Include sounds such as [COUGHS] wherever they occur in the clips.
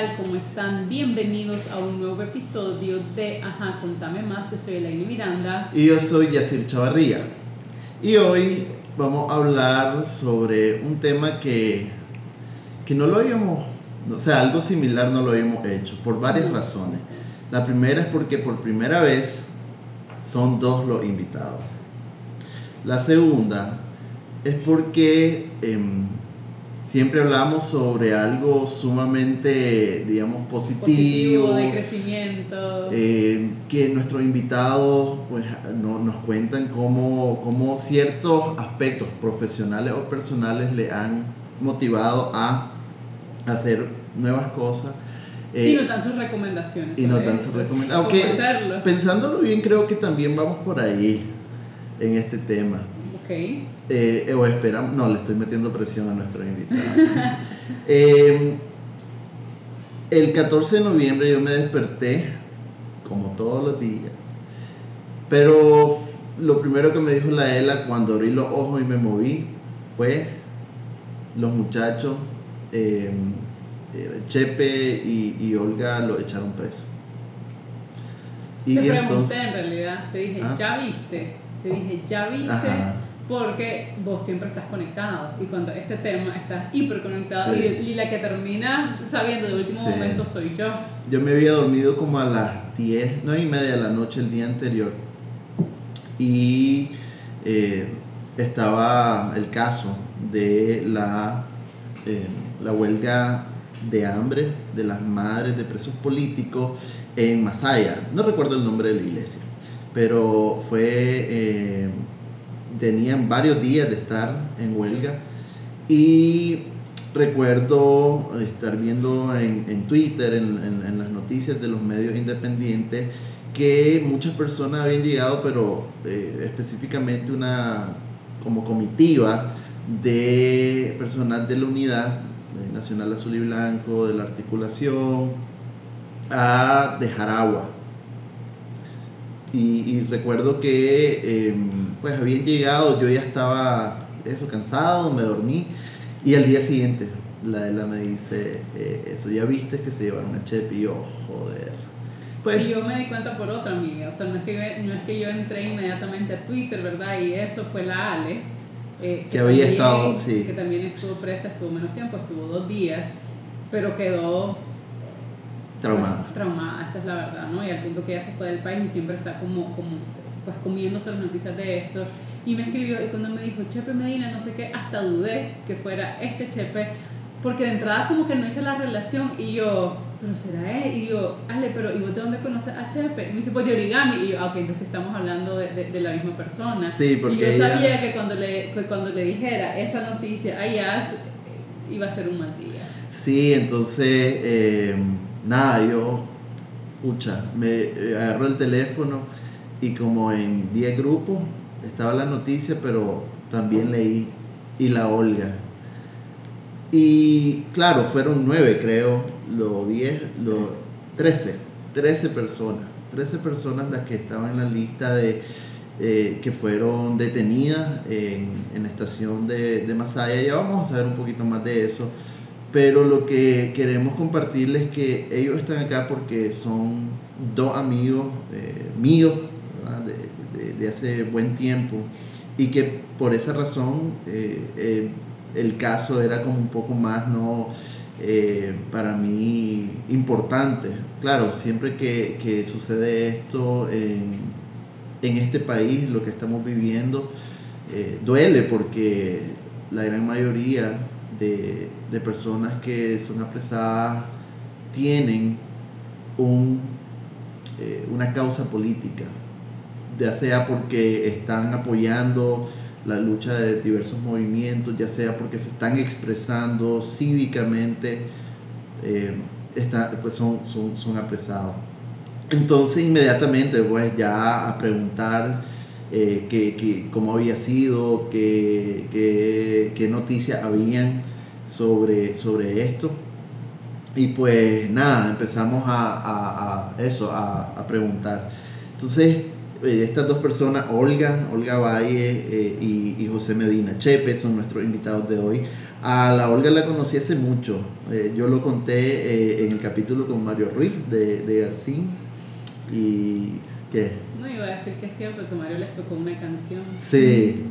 tal? ¿Cómo están? Bienvenidos a un nuevo episodio de Ajá, contame más. Yo soy Elaine Miranda. Y yo soy Yacir Chavarría. Y hoy vamos a hablar sobre un tema que, que no lo habíamos, o sea, algo similar no lo habíamos hecho, por varias razones. La primera es porque por primera vez son dos los invitados. La segunda es porque em, siempre hablamos sobre algo sumamente, digamos, positivo. de crecimiento. Eh, que nuestros invitados pues, no, nos cuentan cómo, cómo ciertos aspectos profesionales o personales le han motivado a hacer nuevas cosas. y no dan sus recomendaciones. Y no dan sus recomendaciones. Aunque pensándolo bien, creo que también vamos por ahí en este tema. Eh, o esperamos, no, le estoy metiendo presión a nuestro invitado. [LAUGHS] Eh, el 14 de noviembre yo me desperté, como todos los días, pero lo primero que me dijo la ELA cuando abrí los ojos y me moví fue los muchachos, eh, Chepe y, Olga lo echaron preso. Y te pregunté en realidad, te dije, ¿Ah? ¿ya viste? Te dije, ¿ya viste? Porque vos siempre estás conectado y cuando este tema está hiperconectado y, y, la que termina sabiendo de último momento soy yo. Yo me había dormido como a las 10, 9 y media de la noche el día anterior y eh, estaba el caso de la, eh, la huelga de hambre de las madres de presos políticos en Masaya. No recuerdo el nombre de la iglesia, pero fue... Eh, tenían varios días de estar en huelga. Y recuerdo estar viendo en, Twitter, en, las noticias de los medios independientes, que muchas personas habían llegado, pero eh, específicamente una como comitiva de personal de la unidad Nacional Azul y Blanco, de la articulación, a dejar agua. Y, recuerdo que em, pues habían llegado, yo ya estaba eso cansado, me dormí y al día siguiente la de la me dice eh, eso, ya viste que se llevaron a Chepi y yo, joder. Pues, y yo me di cuenta por otra amiga, o sea, no es, que yo, no es que yo entré inmediatamente a Twitter, ¿verdad? Y eso fue la Ale. Eh, que, había estado, sí. Que también estuvo presa, estuvo menos tiempo, estuvo dos días, pero quedó Traumada. Traumada, esa es la verdad, ¿no? Y al punto que ella se fue del país y siempre está como, como pues comiéndose las noticias de esto. Y me escribió y cuando me dijo Chepe Medina, no sé qué, hasta dudé que fuera este Chepe, porque de entrada como que no hice la relación y yo, pero será él, y yo, Ale, pero ¿y vos de dónde conoces a Chepe? Y me dice, pues de origami, y yo, ah, ok, entonces estamos hablando de, de, la misma persona. Sí, porque y yo sabía que cuando le, cuando le dijera esa noticia a Yas, iba a ser un mal día. Sí, entonces... Eh, nada, yo, pucha, me eh, agarro el teléfono y como en 10 grupos estaba la noticia, pero también leí y la Olga. Y claro, fueron 9 creo, los 10, los 13, 13 personas, 13 personas las que estaban en la lista de... Eh, que fueron detenidas en, en la estación de, de Masaya. Ya vamos a saber un poquito más de eso pero lo que queremos compartirles es que ellos están acá porque son dos amigos eh, míos de, de, hace buen tiempo. Y que por esa razón eh, eh, el caso era como un poco más no para mí importante. Claro, siempre que, que sucede esto en, en, este país, lo que estamos viviendo, duele porque la gran mayoría de, personas que son apresadas tienen un, eh, una causa política, ya sea porque están apoyando la lucha de diversos movimientos, ya sea porque se están expresando cívicamente, eh, pues son, son, apresados. Entonces inmediatamente pues ya a preguntar eh, que, cómo había sido, qué, qué, noticias habían sobre, sobre esto. Y pues nada, empezamos a, a, eso, a, preguntar. Entonces, eh, estas dos personas, Olga, Olga Valle eh, y, y, José Medina Chepe, son nuestros invitados de hoy. A la Olga la conocí hace mucho. Eh, yo lo conté eh, en el capítulo con Mario Ruiz de, de Garcín. ¿Y qué? No iba a decir que es cierto que Mario les tocó una canción. Sí.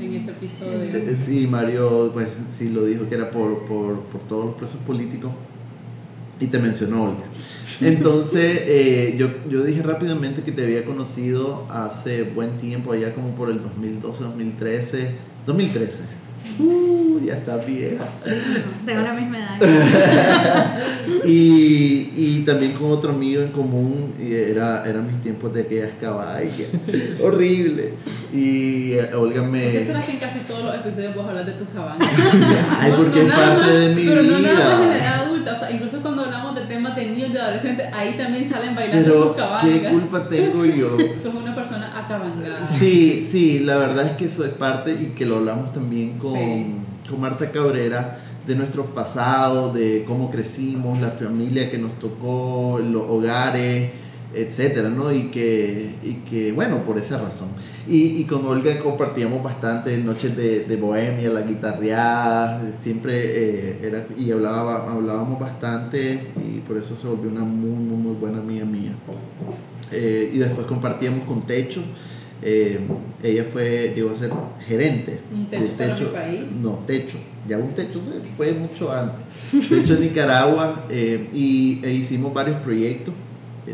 En ese episodio. Sí, Mario, pues sí lo dijo que era por, por, por todos los presos políticos. Y te mencionó Olga. Entonces, [LAUGHS] eh, yo, yo dije rápidamente que te había conocido hace buen tiempo, allá como por el 2012, 2013. 2013. Uh, ya está vieja. Tengo la misma edad. [LAUGHS] y, y también con otro amigo en común, y era, eran mis tiempos de aquellas caballas. [LAUGHS] Horrible. Y eh, Olga ¿Por me. qué será que en casi todos los episodios puedes hablar de tu cabaña? Ay, porque es parte de mi pero no nada más adulta, o sea, incluso cuando hablamos de temas de niños y de adolescentes, ahí también salen bailando Pero, sus ¿qué cabañas. culpa tengo yo? [LAUGHS] Sos una persona acabangada. Sí, sí, la verdad es que eso es parte y que lo hablamos también con, Sí. con Marta Cabrera de nuestros pasados, de cómo crecimos, la familia que nos tocó, los hogares, etcétera, ¿no? Y que, y que bueno, por esa razón. Y, y con Olga compartíamos bastante noches de, de bohemia, la guitarreada, siempre eh, era, y hablaba, hablábamos bastante y por eso se volvió una muy, muy, muy buena amiga mía. Eh, y después compartíamos con Techo. Eh, ella fue, llegó a ser gerente. ¿Un Techo de para mi país? No, Techo. Ya un Techo se fue mucho antes. Techo en Nicaragua. eh, y e hicimos varios proyectos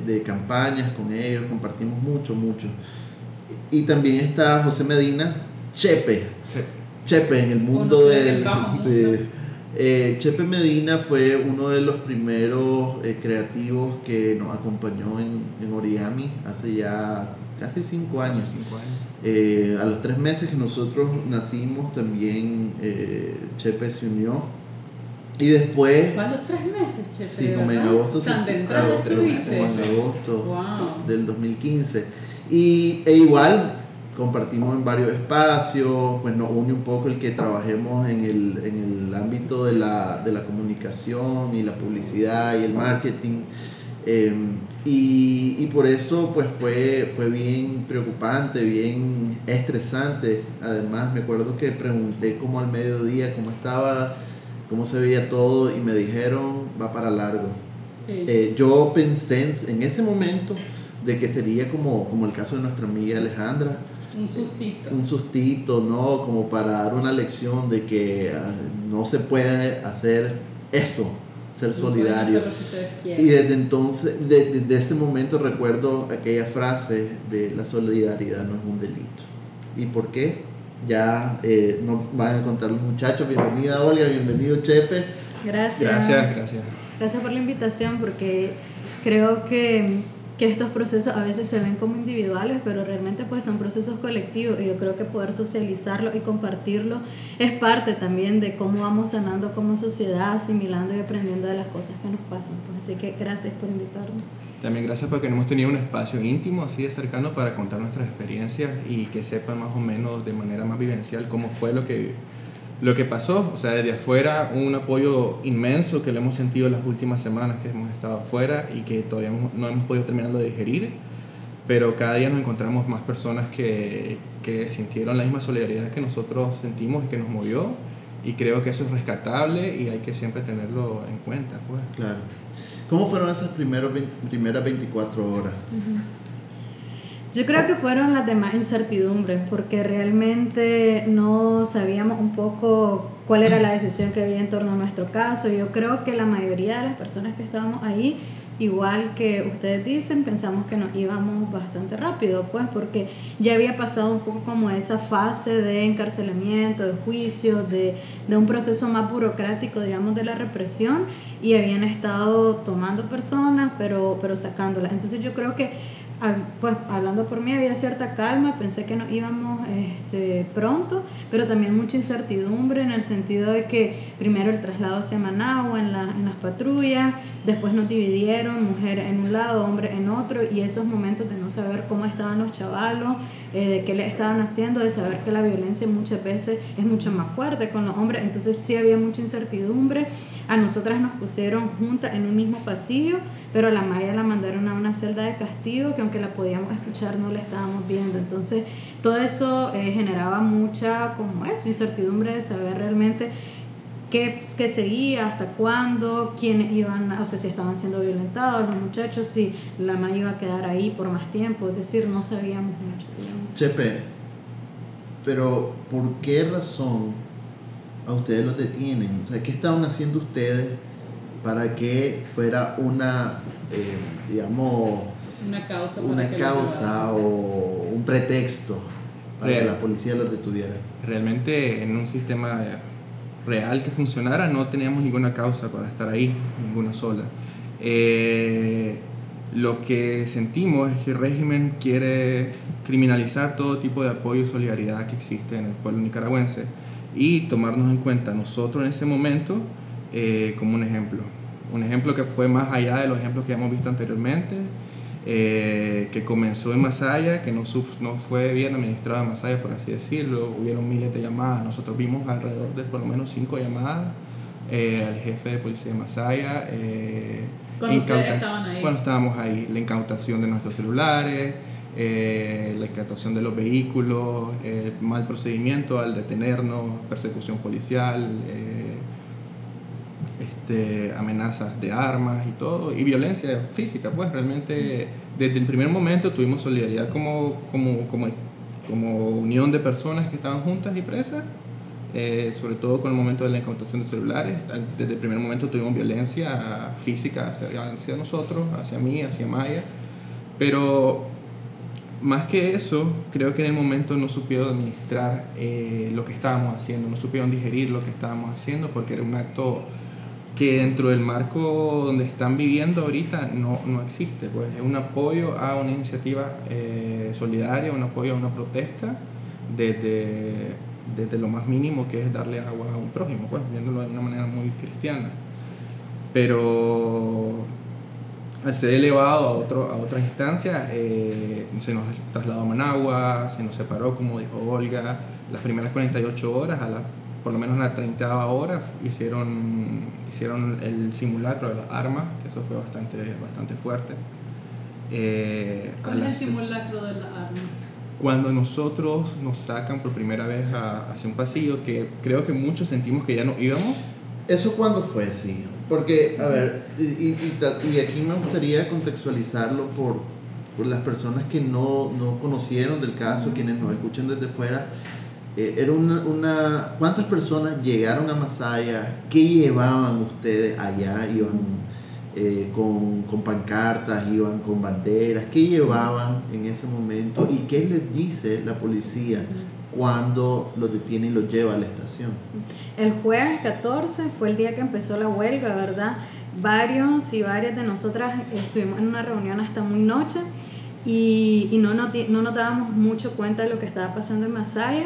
de campañas con ellos. Compartimos mucho, mucho. Y también está José Medina, Chepe. Sí. Chepe en el mundo del. sí. Eh, Chepe Medina fue uno de los primeros eh, creativos que nos acompañó en, en Origami hace ya casi cinco años. Hace cinco años. Eh, a los tres meses que nosotros nacimos también eh, Chepe se unió. Y después, ¿Fue a los tres meses, Chepe? sí, como en agosto, Tan septiembre, agosto, estuviste. como en agosto Wow. del 2015. Y, e igual compartimos en varios espacios, pues nos une un poco el que trabajemos en el, en el ámbito de la, de la comunicación y la publicidad y el marketing. Eh, y, y por eso pues fue, fue bien preocupante, bien estresante. Además me acuerdo que pregunté como al mediodía cómo estaba, cómo se veía todo y me dijeron va para largo. Sí. Eh, yo pensé en, ese momento de que sería como, como el caso de nuestra amiga Alejandra, un sustito. un sustito, ¿no? Como para dar una lección de que ah, no se puede hacer eso, ser solidario. Y desde entonces, de- desde ese momento recuerdo aquella frase de la solidaridad no es un delito. ¿Y por qué? Ya eh, nos van a contar los muchachos. Bienvenida Olga, bienvenido Chepe. Gracias. Gracias, gracias. Gracias por la invitación porque creo que, que estos procesos a veces se ven como individuales, pero realmente pues son procesos colectivos y yo creo que poder socializarlo y compartirlo es parte también de cómo vamos sanando como sociedad, asimilando y aprendiendo de las cosas que nos pasan. Pues, así que gracias por invitarme. También gracias porque hemos tenido un espacio íntimo, así de cercano, para contar nuestras experiencias y que sepan más o menos de manera más vivencial cómo fue lo que, lo que pasó. O sea, desde afuera, un apoyo inmenso que lo hemos sentido las últimas semanas que hemos estado afuera y que todavía no hemos podido terminar de digerir. Pero cada día nos encontramos más personas que, que sintieron la misma solidaridad que nosotros sentimos y que nos movió. Y creo que eso es rescatable y hay que siempre tenerlo en cuenta. Pues. Claro. ¿Cómo fueron esas primeros primeras 24 horas? Yo creo que fueron las demás incertidumbres, porque realmente no sabíamos un poco cuál era la decisión que había en torno a nuestro caso. Yo creo que la mayoría de las personas que estábamos ahí, igual que ustedes dicen, pensamos que nos íbamos bastante rápido, pues porque ya había pasado un poco como esa fase de encarcelamiento, de juicio, de, de un proceso más burocrático, digamos, de la represión, y habían estado tomando personas, pero, pero sacándolas. Entonces yo creo que pues hablando por mí había cierta calma, pensé que nos íbamos este, pronto, pero también mucha incertidumbre en el sentido de que primero el traslado hacia Managua en, la- en las patrullas, después nos dividieron, mujeres en un lado, hombres en otro, y esos momentos de no saber cómo estaban los chavalos, eh, de qué le estaban haciendo, de saber que la violencia muchas veces es mucho más fuerte con los hombres, entonces sí había mucha incertidumbre. A nosotras nos pusieron juntas en un mismo pasillo, pero a la Maya la mandaron a una celda de castigo que aunque la podíamos escuchar no la estábamos viendo. Entonces todo eso eh, generaba mucha como eso, incertidumbre de saber realmente qué, qué seguía, hasta cuándo, quiénes iban, o sea, si estaban siendo violentados los muchachos, si la mamá iba a quedar ahí por más tiempo, es decir, no sabíamos mucho. digamos. Chepe, pero ¿por qué razón a ustedes los detienen? O sea, ¿qué estaban haciendo ustedes para que fuera una, eh, digamos, Una causa. para una que causa o un pretexto para que Real. la policía los detuviera? Realmente en un sistema real que funcionara no teníamos ninguna causa para estar ahí, ninguna sola. Eh, lo que sentimos es que el régimen quiere criminalizar todo tipo de apoyo y solidaridad que existe en el pueblo nicaragüense y tomarnos en cuenta nosotros en ese momento eh, como un ejemplo. Un ejemplo que fue más allá de los ejemplos que hemos visto anteriormente, eh, que comenzó en Masaya, que no, sub- no fue bien administrado en Masaya, por así decirlo. Hubieron miles de llamadas. Nosotros vimos alrededor de por lo menos cinco llamadas eh, al jefe de policía de Masaya. eh, Cuando estaban ahí. Cuando estábamos ahí. La incautación de nuestros celulares, eh, la incautación de los vehículos, el mal procedimiento al detenernos, persecución policial. eh, este, amenazas de armas y todo, y violencia física, pues realmente desde el primer momento tuvimos solidaridad como, como, como, como unión de personas que estaban juntas y presas, eh, sobre todo con el momento de la incautación de celulares, desde el primer momento tuvimos violencia física hacia, hacia nosotros, hacia mí, hacia Maya, pero más que eso, creo que en el momento no supieron administrar eh, lo que estábamos haciendo, no supieron digerir lo que estábamos haciendo porque era un acto que dentro del marco donde están viviendo ahorita no, no existe, pues es un apoyo a una iniciativa eh, solidaria, un apoyo a una protesta desde, desde lo más mínimo que es darle agua a un prójimo, pues viéndolo de una manera muy cristiana. Pero al ser elevado a, otro, a otra instancia, eh, se nos trasladó a Managua, se nos separó, como dijo Olga, las primeras 48 horas, a la, por lo menos la 30 hora, hicieron, hicieron el simulacro de las armas, que eso fue bastante, bastante fuerte. Eh, ¿Cuál es el las- simulacro de la arma? cuando nosotros nos sacan por primera vez a- hacia un pasillo, que creo que muchos sentimos que ya no íbamos, ¿Eso cuándo fue, sí? Porque, a ver, y, y- y aquí me gustaría contextualizarlo por, por las personas que no, no conocieron del caso, quienes nos escuchan desde fuera. Eh, era una, una, ¿Cuántas personas llegaron a Masaya? ¿Qué llevaban ustedes allá? ¿Iban eh, con, con pancartas? ¿Iban con banderas? ¿Qué llevaban en ese momento? ¿Y qué les dice la policía cuando los detiene y los lleva a la estación? El jueves 14 fue el día que empezó la huelga, ¿verdad? Varios y varias de nosotras estuvimos en una reunión hasta muy noche y, y no, nos, no nos dábamos mucho cuenta de lo que estaba pasando en Masaya.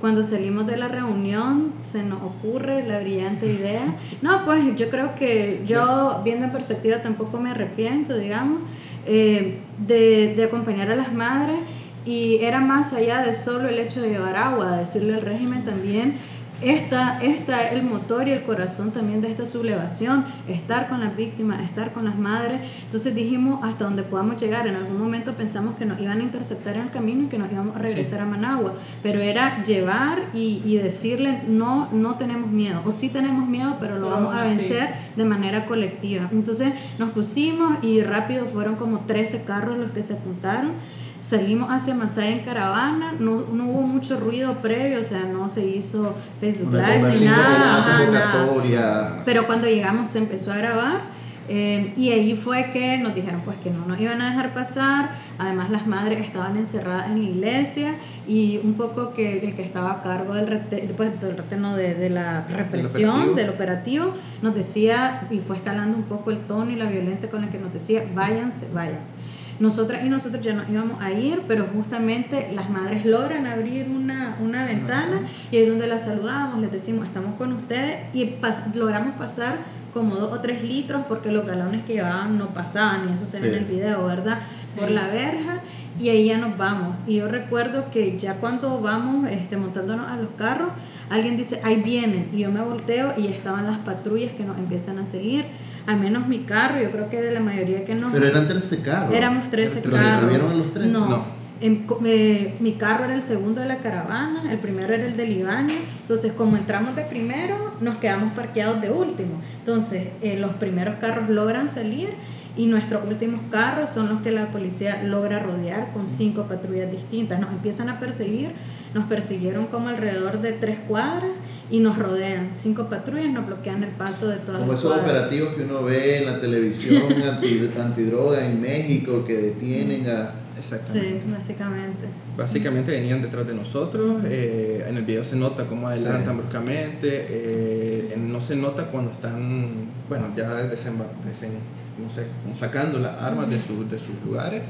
Cuando salimos de la reunión se nos ocurre la brillante idea. No, pues yo creo que yo, viendo en perspectiva, tampoco me arrepiento, digamos, eh, de, de acompañar a las madres y era más allá de solo el hecho de llevar agua, decirle al régimen también, esta, esta es el motor y el corazón también de esta sublevación, estar con las víctimas, estar con las madres. Entonces dijimos hasta donde podamos llegar. En algún momento pensamos que nos iban a interceptar en el camino y que nos íbamos a regresar a Managua, pero era llevar y, y decirle, no, no tenemos miedo, o sí tenemos miedo, pero lo Pero vamos a vencer de manera colectiva. Entonces nos pusimos y rápido fueron como 13 carros los que se apuntaron. Salimos hacia Masaya en caravana, no, no hubo mucho ruido previo, o sea, no se hizo Facebook Una Live ni nada, nada. Pero cuando llegamos se empezó a grabar eh, y ahí fue que nos dijeron pues que no nos iban a dejar pasar. Además las madres estaban encerradas en la iglesia y un poco que el que estaba a cargo del rete, pues, del rete, no, de, de la represión, del operativo, nos decía y fue escalando un poco el tono y la violencia con la que nos decía váyanse, váyanse. Nosotras y nosotros ya nos íbamos a ir, pero justamente las madres logran abrir una, una ventana y ahí es donde las saludamos, les decimos, estamos con ustedes y pas- logramos pasar como dos o tres litros porque los galones que llevaban no pasaban y eso se ve en el video, ¿verdad? Sí. Por la verja y ahí ya nos vamos. Y yo recuerdo que ya cuando vamos este, montándonos a los carros, alguien dice, ahí vienen. Y yo me volteo y estaban las patrullas que nos empiezan a seguir. Al menos mi carro, yo creo que de la mayoría que nos... Pero eran 13 carros. Éramos 13 Pero carros. se detuvieron a los 13. No, No. en- eh, mi carro era el segundo de la caravana, el primero era el de Libania, entonces como entramos de primero, nos quedamos parqueados de último. Entonces eh, los primeros carros logran salir y nuestros últimos carros son los que la policía logra rodear con cinco patrullas distintas. Nos empiezan a perseguir, nos persiguieron como alrededor de tres cuadras y nos rodean. Cinco patrullas nos bloquean el paso de todas Como las esos cuadras. operativos que uno ve en la televisión [LAUGHS] anti, antidroga en México que detienen a... Exactamente. Sí, básicamente. Básicamente venían detrás de nosotros, eh, en el video se nota cómo adelantan Sí. bruscamente, eh, no se nota cuando están, bueno, ya desembar- desen- no sé, como sacando las armas de, sus de sus lugares,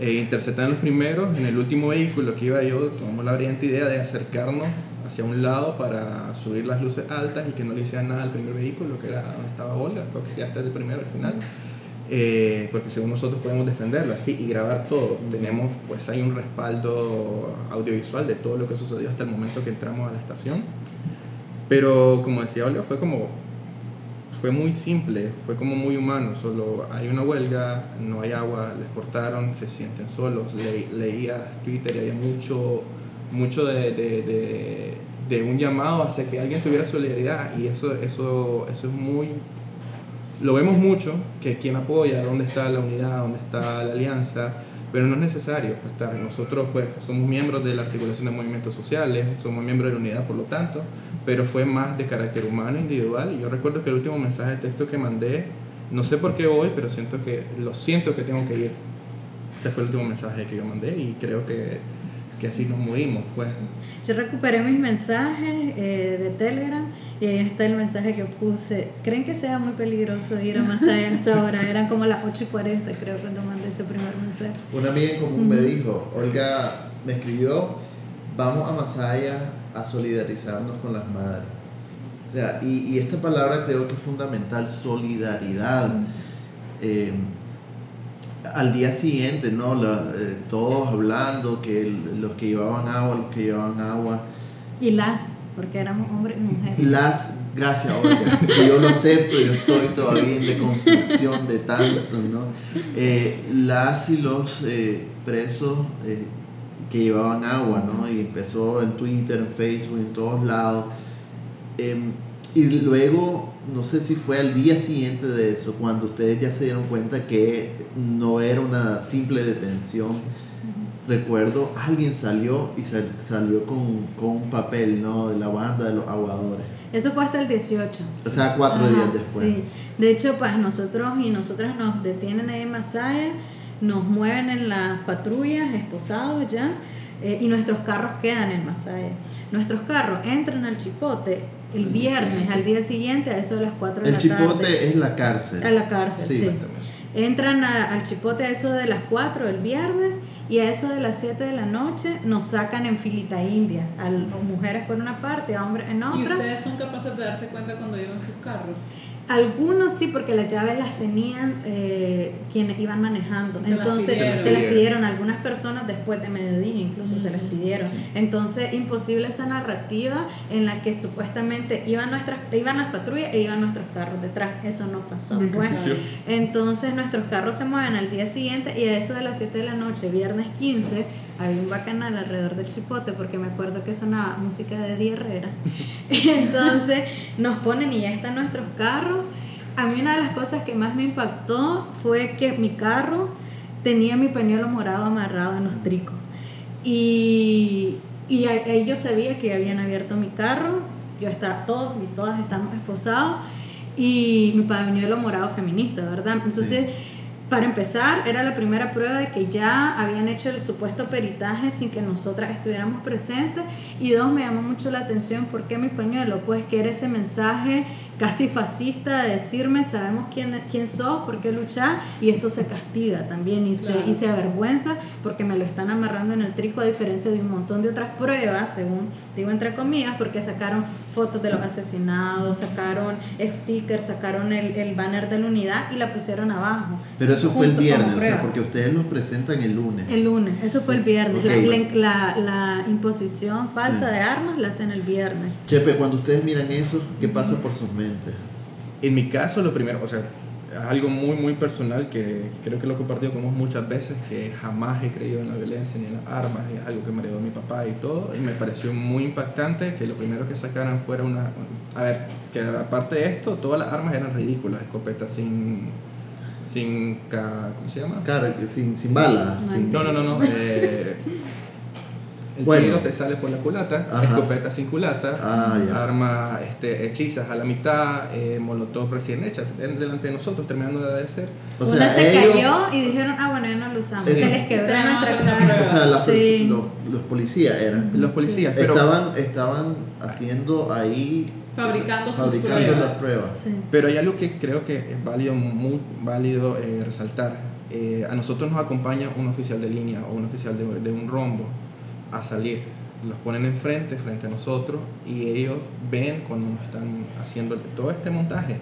eh, interceptan los primeros, en el último vehículo que iba yo, tomamos la brillante idea de acercarnos hacia un lado para subir las luces altas y que no le hicieran nada al primer vehículo, que era donde estaba Olga, creo que ya está el primero al final. Eh, porque según nosotros podemos defenderlo así y grabar todo. Tenemos, pues hay un respaldo audiovisual de todo lo que sucedió hasta el momento que entramos a la estación. Pero como decía Olga, fue como, fue muy simple, fue como muy humano. Solo hay una huelga, no hay agua, les cortaron, se sienten solos. Le- leía Twitter y había mucho, mucho de, de, de, de un llamado hacia que alguien tuviera solidaridad y eso, eso, eso es muy lo vemos mucho, que quien apoya, dónde está la unidad, dónde está la alianza, pero no es necesario estar. Nosotros pues, somos miembros de la articulación de movimientos sociales, somos miembros de la unidad por lo tanto, pero fue más de carácter humano, individual. Y yo recuerdo que el último mensaje de texto que mandé, no sé por qué hoy, pero siento que, lo siento que tengo que ir. Ese fue el último mensaje que yo mandé y creo que, que así nos movimos. Pues. Yo recuperé mis mensajes eh, de Telegram y ahí está el mensaje que puse. ¿Creen que sea muy peligroso ir a Masaya a esta hora? Eran como las 8 y 40 creo cuando mandé ese primer mensaje. Una amiga en común me dijo, Olga me escribió, vamos a Masaya a solidarizarnos con las madres. O sea, y, y esta palabra creo que es fundamental, solidaridad. Eh, al día siguiente, ¿no? La- eh, todos hablando que el- los que llevaban agua, los que llevaban agua. Y las, porque éramos hombres y mujeres. Las, gracias Olga, yo lo sé, pero yo estoy todavía en deconstrucción de tanto, ¿no? Eh, las y los eh, presos que llevaban agua, ¿no? Y empezó en Twitter, en Facebook, en todos lados. Y luego, no sé si fue al día siguiente de eso, cuando ustedes ya se dieron cuenta que no era una simple detención. Recuerdo, alguien salió y sal- salió con, con un papel, ¿no? De la banda de los aguadores. Eso fue hasta el 18. O sea, cuatro Ajá, días después. Sí. De hecho, pues nosotros y nosotras nos detienen ahí en Masaya, nos mueven en las patrullas, esposados ya, eh, y nuestros carros quedan en Masaya. Nuestros carros entran al Chipote el El viernes, al día siguiente, a eso de las 4 de El la chipote tarde. es la cárcel. A la cárcel, Sí. Entran a- al Chipote a eso de las 4 el viernes y a eso de las 7 de la noche nos sacan en filita india, a mujeres por una parte, a hombres en ¿Y otra. ustedes son capaces de darse cuenta cuando llevan sus carros? Algunos sí, porque las llaves las tenían eh, quienes iban manejando. Se Entonces pidieron. se las pidieron algunas personas después de mediodía, incluso se las pidieron. Sí. Entonces, imposible esa narrativa en la que supuestamente iban nuestras iban las patrullas e iban nuestros carros detrás. Eso no pasó. Nunca Bueno, entonces nuestros carros se mueven al día siguiente y a eso de las 7 de la noche, viernes 15, había un bacanal alrededor del chipote porque me acuerdo que sonaba música de Eddie Herrera. [LAUGHS] Entonces nos ponen y ya están nuestros carros. A mí una de las cosas que más me impactó fue que mi carro tenía mi pañuelo morado amarrado en los tricos. Y, y ahí yo sabía que habían abierto mi carro, yo estaba, todos y todas estamos esposados y mi pañuelo morado feminista, ¿verdad? Entonces, para empezar, era la primera prueba de que ya habían hecho el supuesto peritaje sin que nosotras estuviéramos presentes. Y dos, me llamó mucho la atención, ¿por qué mi pañuelo? Pues que era ese mensaje casi fascista de decirme, sabemos quién, quién sos, por qué luchar, y esto se castiga también y, se, Claro. y se avergüenza porque me lo están amarrando en el trico, a diferencia de un montón de otras pruebas, según digo entre comillas, porque sacaron fotos de los asesinados, sacaron stickers, sacaron el, el banner de la unidad y la pusieron abajo. Pero eso fue el viernes, o sea, porque ustedes los presentan el lunes. El lunes, eso fue el viernes. Ok. La, la- la imposición falsa Sí. de armas la hacen el viernes. Chepe, cuando ustedes miran eso, ¿qué pasa por sus mentes? En mi caso, lo primero, o sea, algo muy, muy personal que creo que lo he compartido con vos muchas veces, que jamás he creído en la violencia ni en las armas, y es algo que me heredó mi papá y todo, y me pareció muy impactante que lo primero que sacaran fuera una... A ver, que aparte de esto, todas las armas eran ridículas, escopetas sin... sin ca- ¿Cómo se llama? Que sin, sin bala. No, sin- No, no, no, no. eh, [LAUGHS] [LAUGHS] el Bueno. tiro te sale por la culata, Ajá. escopeta sin culata, Ah, armas este, hechizas a la mitad, eh, molotov recién hechas delante de nosotros, terminando de hacer. O Una sea, se ellos- cayó y dijeron, ah, bueno, ya no lo usamos. Sí. Se les quebró nuestra cara. prueba. O sea, Sí. los, los policías eran. Los policías, pero, estaban, estaban haciendo ahí. Fabricando sus fabricando pruebas. las pruebas. Sí. pero hay algo que creo que es válido, muy válido eh, resaltar. Eh, a nosotros nos acompaña un oficial de línea o un oficial de, de un rombo a salir. Los ponen enfrente, frente a nosotros, y ellos ven cuando nos están haciendo todo este montaje.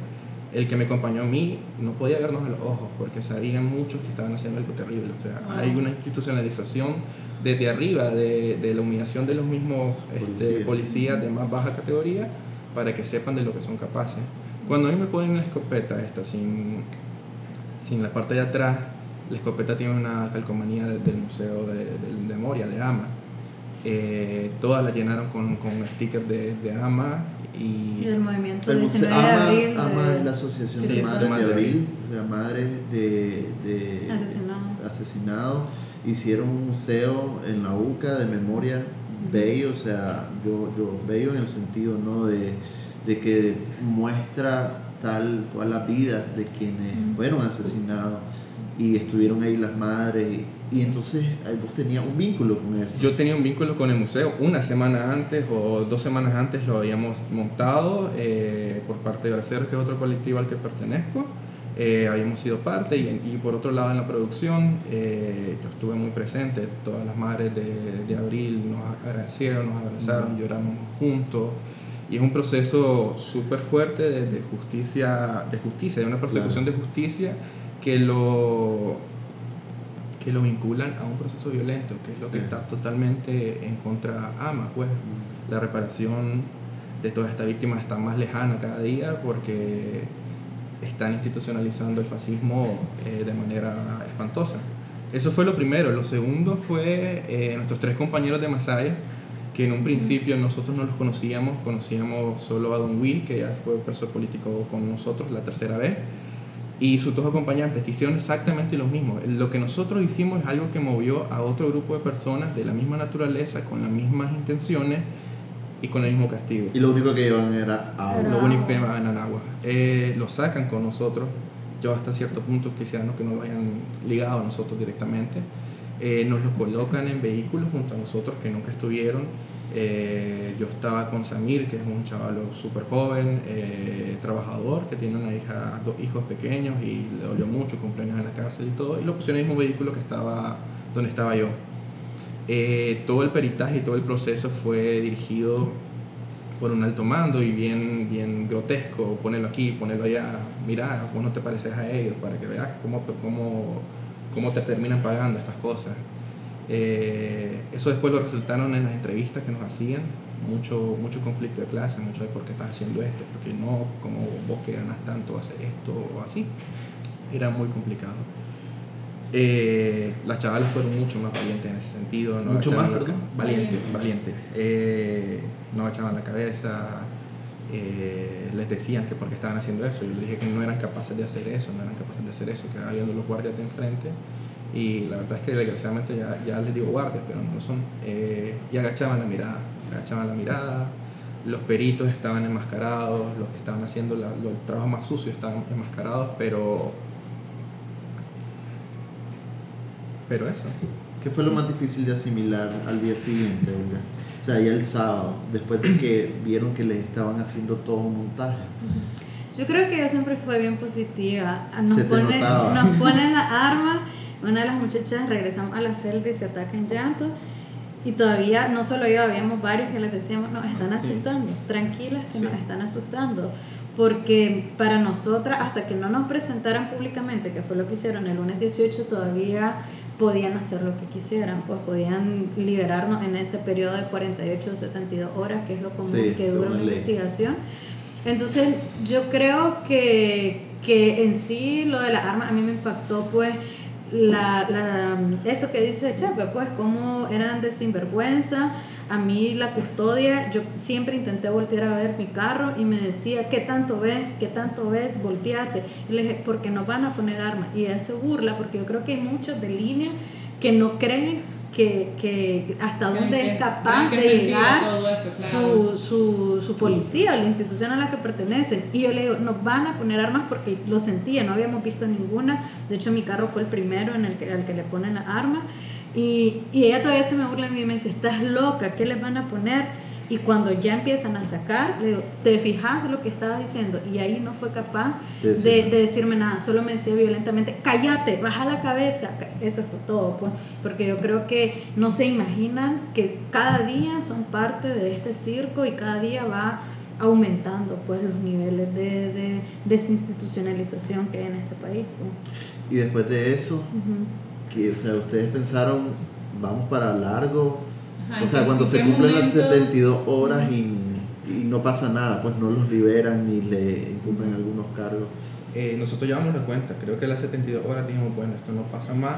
El que me acompañó a mí no podía vernos a los ojos porque sabían muchos que estaban haciendo algo terrible. O sea, hay una institucionalización desde arriba de, de la humillación de los mismos este, Policía. policías de más baja categoría para que sepan de lo que son capaces. Cuando a mí me ponen la escopeta esta sin, sin la parte de atrás, la escopeta tiene una calcomanía de- del Museo de, de- de Moria, de AMA. Eh, todas la llenaron con, con stickers de, de AMA Y y el movimiento El 19 museo, de ama, abril. ama de- es la asociación Sí, de de madres de Madre de abril, o sea, madres de, de Asesinado. asesinados. Hicieron un museo en la UCA de memoria bello, o sea, yo, yo bello en el sentido ¿no? de, de que muestra tal cual la vida de quienes fueron asesinados y estuvieron ahí las madres y, y entonces vos tenías un vínculo con eso. yo tenía un vínculo con el museo. Una semana antes o dos semanas antes lo habíamos montado eh, por parte de Braceros, que es otro colectivo al que pertenezco. Eh, habíamos sido parte y, y por otro lado en la producción eh, yo estuve muy presente. Todas las madres de, de abril nos agradecieron, nos abrazaron, lloramos juntos. Y es un proceso súper fuerte de, de justicia, de justicia, de una persecución de justicia que lo, que lo vinculan a un proceso violento, que es lo que Sí. está totalmente en contra AMA. Pues la reparación de todas estas víctimas está más lejana cada día porque están institucionalizando el fascismo eh, de manera espantosa. Eso fue lo primero. Lo segundo fue eh, nuestros tres compañeros de Masaya, que en un principio nosotros no los conocíamos, conocíamos solo a Don Will, que ya fue preso político con nosotros la tercera vez, y sus dos acompañantes, que hicieron exactamente lo mismo. Lo que nosotros hicimos es algo que movió a otro grupo de personas de la misma naturaleza, con las mismas intenciones y con el mismo castigo. Y lo único que llevan era agua. Era- Lo único que llevaban al agua. Eh, lo sacan con nosotros. Yo hasta cierto punto quisiera no que nos lo hayan ligado a nosotros directamente. Eh, nos los colocan en vehículos junto a nosotros que nunca estuvieron. Eh, yo estaba con Samir, que es un chaval súper joven, eh, trabajador, que tiene una hija, dos hijos pequeños y le dolió mucho, cumpleaños en la cárcel y todo. Y lo pusieron en el mismo vehículo que estaba donde estaba yo. Eh, todo el peritaje y todo el proceso fue dirigido por un alto mando y bien, bien grotesco, ponerlo aquí, ponerlo allá, mira, vos no te pareces a ellos para que veas cómo, cómo, cómo te terminan pagando estas cosas. Eh, eso después lo resultaron en las entrevistas que nos hacían, mucho, mucho conflicto de clase, mucho de por qué estás haciendo esto, por qué no, como vos que ganas tanto haces esto o así. Era muy complicado. Eh, las chavalas fueron mucho más valientes en ese sentido. No Mucho más, la. Valiente, valiente. Eh, no agachaban la cabeza. eh, les decían que porque estaban haciendo eso. Yo les dije que no eran capaces de hacer eso, no eran capaces de hacer eso, que eran viendo los guardias de enfrente. Y la verdad es que desgraciadamente ya, ya les digo guardias, pero no lo son. Eh, y agachaban la mirada, agachaban la mirada. Los peritos estaban enmascarados, los que estaban haciendo la- lo- el trabajo más sucio estaban enmascarados, pero. Pero eso. ¿Qué fue lo más difícil de asimilar al día siguiente, Olga? O sea, ya el sábado, después de que vieron que les estaban haciendo todo un montaje. Yo creo que ella siempre fue bien positiva. Nos Se te ponen, notaba. nos ponen la arma, una de las muchachas regresamos a la celda y se ataca en llanto. Y todavía, no solo yo, habíamos varios que les decíamos, nos están Sí. asustando, tranquilas que Sí. nos están asustando. Porque para nosotras, hasta que no nos presentaran públicamente, que fue lo que hicieron el lunes 18, todavía podían hacer lo que quisieran, pues podían liberarnos en ese periodo de 48 o 72 horas, que es lo común Sí, que dura una ley. investigación. Entonces, yo creo que, que en sí lo de las armas a mí me impactó pues la, la, eso que dice Chepe, pues cómo eran de sinvergüenza. A mí la custodia, yo siempre intenté voltear a ver mi carro y me decía, ¿qué tanto ves? ¿Qué tanto ves? Volteate. Y le dije, porque nos van a poner armas. Y ella se burla, porque yo creo que hay muchos de línea que no creen que, que hasta dónde es capaz de llegar su, su, su, policía, la institución a la que pertenece. Y yo le digo, nos van a poner armas porque lo sentía, no habíamos visto ninguna. De hecho, mi carro fue el primero en el que, al que le ponen armas. Y, y ella todavía se me burla a mí y me dice, estás loca, ¿qué les van a poner? Y cuando ya empiezan a sacar, le digo, ¿te fijas lo que estaba diciendo? Y ahí no fue capaz de, de, decirme nada, solo me decía violentamente, cállate, baja la cabeza. Eso fue todo, pues, porque yo creo que no se imaginan que cada día son parte de este circo y cada día va aumentando pues los niveles de, de desinstitucionalización que hay en este país. Pues. Y después de eso, que, o sea, ustedes pensaron, vamos para largo o sea, cuando se cumplen las 72 horas y, y, no pasa nada, pues no los liberan ni le imputan algunos cargos. Eh, nosotros llevamos la cuenta, creo que las 72 horas dijimos, bueno, esto no pasa más,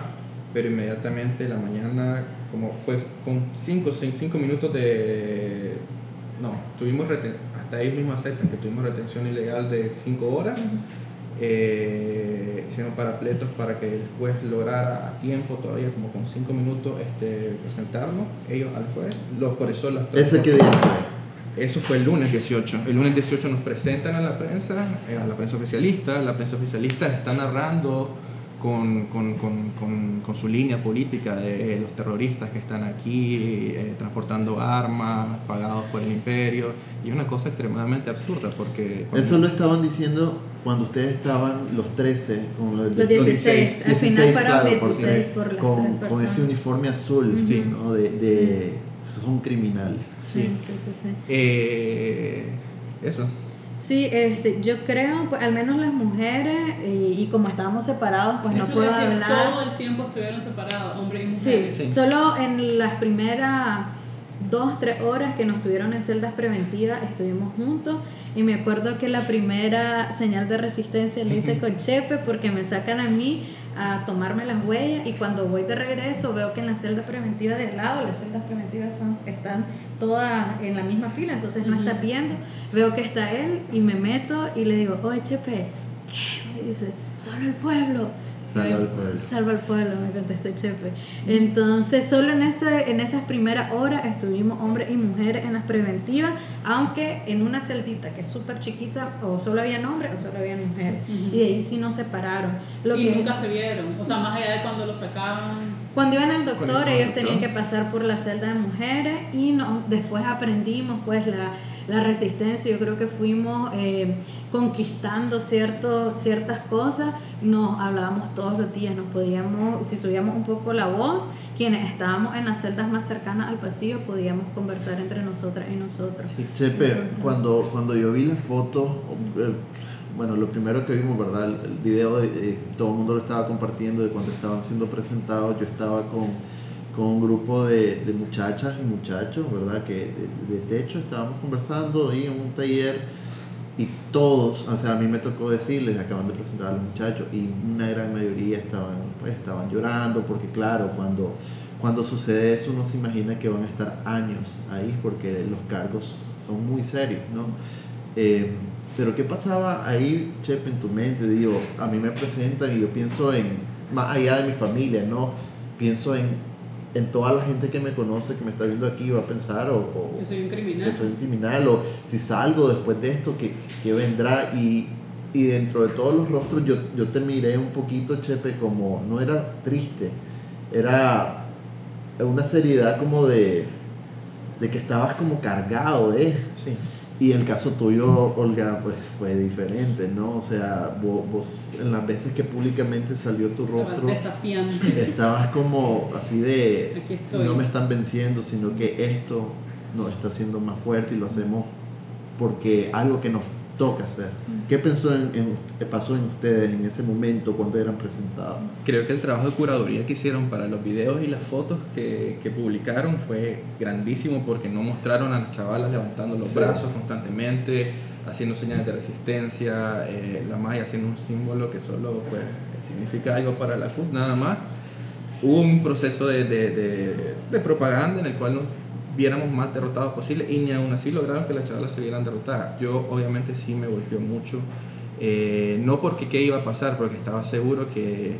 pero inmediatamente la mañana, como fue con 5 cinco, minutos de... No, tuvimos hasta ellos mismos aceptan que tuvimos retención ilegal de 5 horas eh, hicieron parapletos para que el juez lograra a tiempo, todavía como con 5 minutos, este, presentarnos, ellos al juez. Los, por eso las ¿Ese qué día fue? Eso fue el lunes 18. El lunes 18 nos presentan a la prensa, eh, a la prensa oficialista. La prensa oficialista está narrando con, con, con, con, su línea política de eh, los terroristas que están aquí eh, transportando armas pagados por el imperio. Y es una cosa extremadamente absurda porque... Eso lo estaban diciendo cuando ustedes estaban los 13, con los, 16, al final fueron 16 por las con, con, ese uniforme azul, sí, ¿no? De, de, son criminales. Sí, sí, sí. Eh, eso. Sí, este, yo creo, pues, al menos las mujeres, y, como estábamos separados, pues no puedo hablar. Todo el tiempo estuvieron separados, hombre y mujer. Sí, sí, solo en las primeras dos, tres horas que nos tuvieron en celdas preventivas estuvimos juntos. Y me acuerdo que la primera señal de resistencia le hice con Chepe porque me sacan a mí a tomarme las huellas. Y cuando voy de regreso veo que en la celda preventiva de al lado, las celdas preventivas son, están todas en la misma fila, entonces no está viendo, veo que está él y me meto y le digo, oye Chepe, ¿qué? Me dice, solo el pueblo Salva al pueblo. Salva al pueblo, me contestó Chepe. Entonces, solo en, ese, en esas primeras horas estuvimos hombres y mujeres en las preventivas, aunque en una celdita que es súper chiquita, o solo había hombres o solo había mujeres. Y de ahí sí nos separaron. Lo y nunca se vieron, o sea, más allá de cuando lo sacaban. Cuando iban al doctor, ellos tenían que pasar por la celda de mujeres y no, después aprendimos, pues, la la resistencia, yo creo que fuimos eh, conquistando cierto, ciertas cosas, nos hablábamos todos los días, nos podíamos, si subíamos un poco la voz, quienes estábamos en las celdas más cercanas al pasillo podíamos conversar entre nosotras y nosotros. Sí, Chepe, cuando, cuando yo vi la foto, eh, bueno, lo primero que vimos, ¿verdad? El, video, eh, todo el mundo lo estaba compartiendo de cuando estaban siendo presentados, yo estaba con con un grupo de, de muchachas y muchachos, ¿verdad? Que de, techo estábamos conversando y en un taller y todos, o sea, a mí me tocó decirles, acaban de presentar a los muchachos y una gran mayoría estaban, pues, estaban llorando porque claro, cuando, cuando sucede eso uno se imagina que van a estar años ahí porque los cargos son muy serios, ¿no? Eh, pero ¿qué pasaba ahí, Chep, en tu mente? Digo, a mí me presentan y yo pienso en, más allá de mi familia, ¿no? Pienso en en toda la gente que me conoce, que me está viendo aquí, va a pensar o, que soy un criminal. Que soy un criminal, o si salgo después de esto, que, que vendrá. Y, y, dentro de todos los rostros yo, yo te miré un poquito, Chepe, como no era triste, era una seriedad como de, de que estabas como cargado de... Sí. Y el caso tuyo, Olga, pues fue diferente, ¿no? O sea, vos, en las veces que públicamente salió tu rostro, desafiante. estabas como así de, no me están venciendo, sino que esto nos está haciendo más fuerte y lo hacemos porque algo que nos toca hacer. ¿Qué pensó en, en- pasó en ustedes en ese momento cuando eran presentados? Creo que el trabajo de curaduría que hicieron para los videos y las fotos que, que publicaron fue grandísimo porque no mostraron a las chavalas levantando los Sí. brazos constantemente, haciendo señales de resistencia, eh, la malla haciendo un símbolo que solo pues, significa algo para la CUT, nada más. Hubo un proceso de, de, de, de propaganda en el cual nos viéramos más derrotados posible y ni aún así lograron que las chavalas se vieran derrotadas. Yo obviamente sí me golpeó mucho, eh, no porque qué iba a pasar, porque estaba seguro que,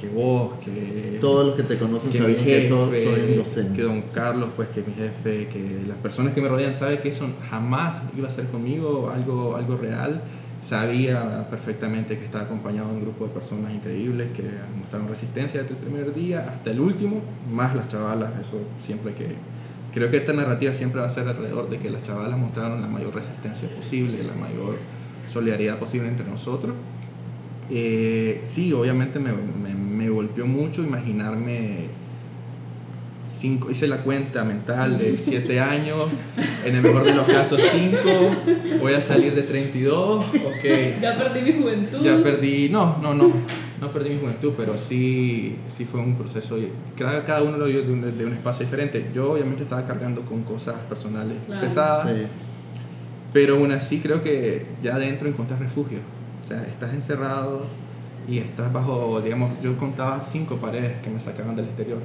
que vos, que, Todos los que te conocen que saben que eso jefe, soy inocente. que don Carlos, pues que mi jefe, que las personas que me rodean saben que eso jamás iba a ser conmigo algo, algo real. Sabía perfectamente que estaba acompañado de un grupo de personas increíbles que mostraron resistencia desde el primer día hasta el último, más las chavalas, eso siempre hay que... Creo que esta narrativa siempre va a ser alrededor de que las chavalas mostraron la mayor resistencia posible, la mayor solidaridad posible entre nosotros. Eh, sí, obviamente me, me, me golpeó mucho imaginarme cinco, hice la cuenta mental de [LAUGHS] 7 años, en el mejor de los casos 5, voy a salir de 32, ok, Ya perdí mi juventud. ya perdí, no, no, no, no perdí mi juventud, pero sí, sí fue un proceso, cada, cada uno lo vio de un, de un espacio diferente. Yo obviamente estaba cargando con cosas personales Claro. pesadas, Sí. pero aún así creo que ya adentro encontrás refugio. O sea, estás encerrado y estás bajo, digamos, yo contaba cinco paredes que me sacaban del exterior,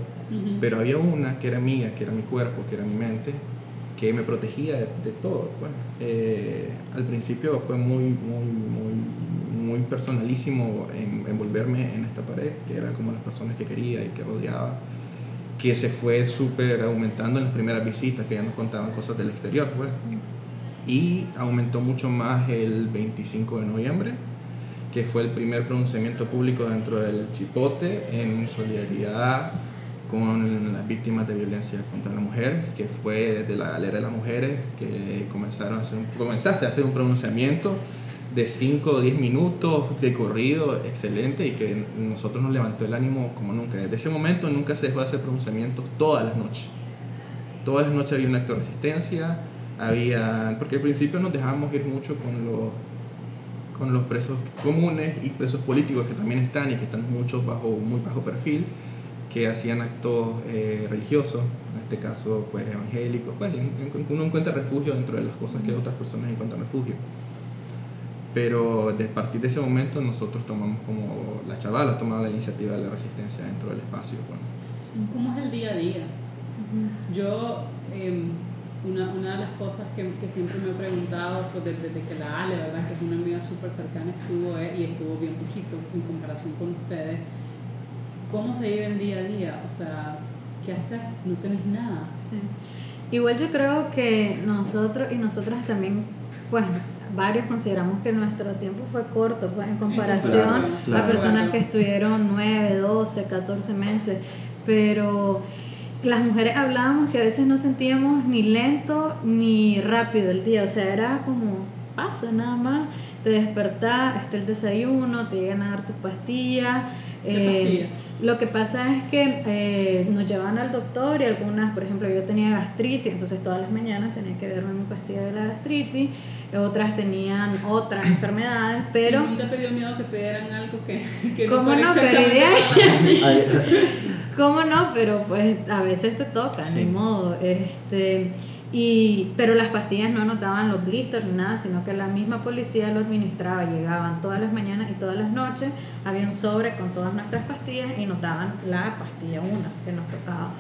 pero había una que era mía, que era mi cuerpo, que era mi mente, que me protegía de, de todo. Bueno, eh, al principio fue muy, muy, muy, muy personalísimo en- envolverme en esta pared, que era como las personas que quería y que rodeaba, que se fue súper aumentando en las primeras visitas, que ya nos contaban cosas del exterior. Pues. Y aumentó mucho más el 25 de noviembre, que fue el primer pronunciamiento público dentro del Chipote en solidaridad con las víctimas de violencia contra la mujer, que fue desde la galera de las mujeres que comenzaron a hacer un- comenzaste a hacer un pronunciamiento de 5 o 10 minutos de corrido excelente y que nosotros nos levantó el ánimo como nunca. Desde ese momento nunca se dejó de hacer pronunciamientos todas las noches. Todas las noches había un acto de resistencia, había, porque al principio nos dejábamos ir mucho con los, con los presos comunes y presos políticos que también están y que están muchos bajo, muy bajo perfil, que hacían actos eh, religiosos, en este caso pues evangélicos, pues uno encuentra refugio dentro de las cosas que otras personas encuentran refugio. Pero de partir de ese momento nosotros tomamos como, las chavalas tomaron la iniciativa de la resistencia dentro del espacio. pues. ¿Cómo es el día a día? Yo, eh, una, una de las cosas que, que siempre me he preguntado, pues desde, desde que la Ale, ¿verdad? Que es una amiga súper cercana, estuvo eh, y estuvo bien poquito en comparación con ustedes, ¿cómo se vive el día a día? O sea, ¿qué hacer? No tenés nada. Sí. Igual yo creo que nosotros y nosotras también, pues varios consideramos que nuestro tiempo fue corto, pues en comparación comparación, a claro. personas que estuvieron 9, 12, 14 meses, pero las mujeres hablábamos que a veces no sentíamos ni lento ni rápido el día, o sea, era como pasa nada más, te despertás, está el desayuno, te llegan a dar tus pastillas. ¿Qué eh, pastillas? Lo que pasa es que eh, nos llevaban al doctor y algunas, por ejemplo, yo tenía gastritis, entonces todas las mañanas tenía que verme mi pastilla de la gastritis, otras tenían otras enfermedades, pero... ¿Y nunca te dio miedo que te dieran algo que, que ¿Cómo no? Pero idea- [LAUGHS] ¿Cómo no? Pero pues a veces te toca, Sí. ni modo. Este, y, pero las pastillas no notaban los blisters ni nada, sino que la misma policía lo administraba. Llegaban todas las mañanas y todas las noches, había un sobre con todas nuestras pastillas y notaban la pastilla una que nos tocaba.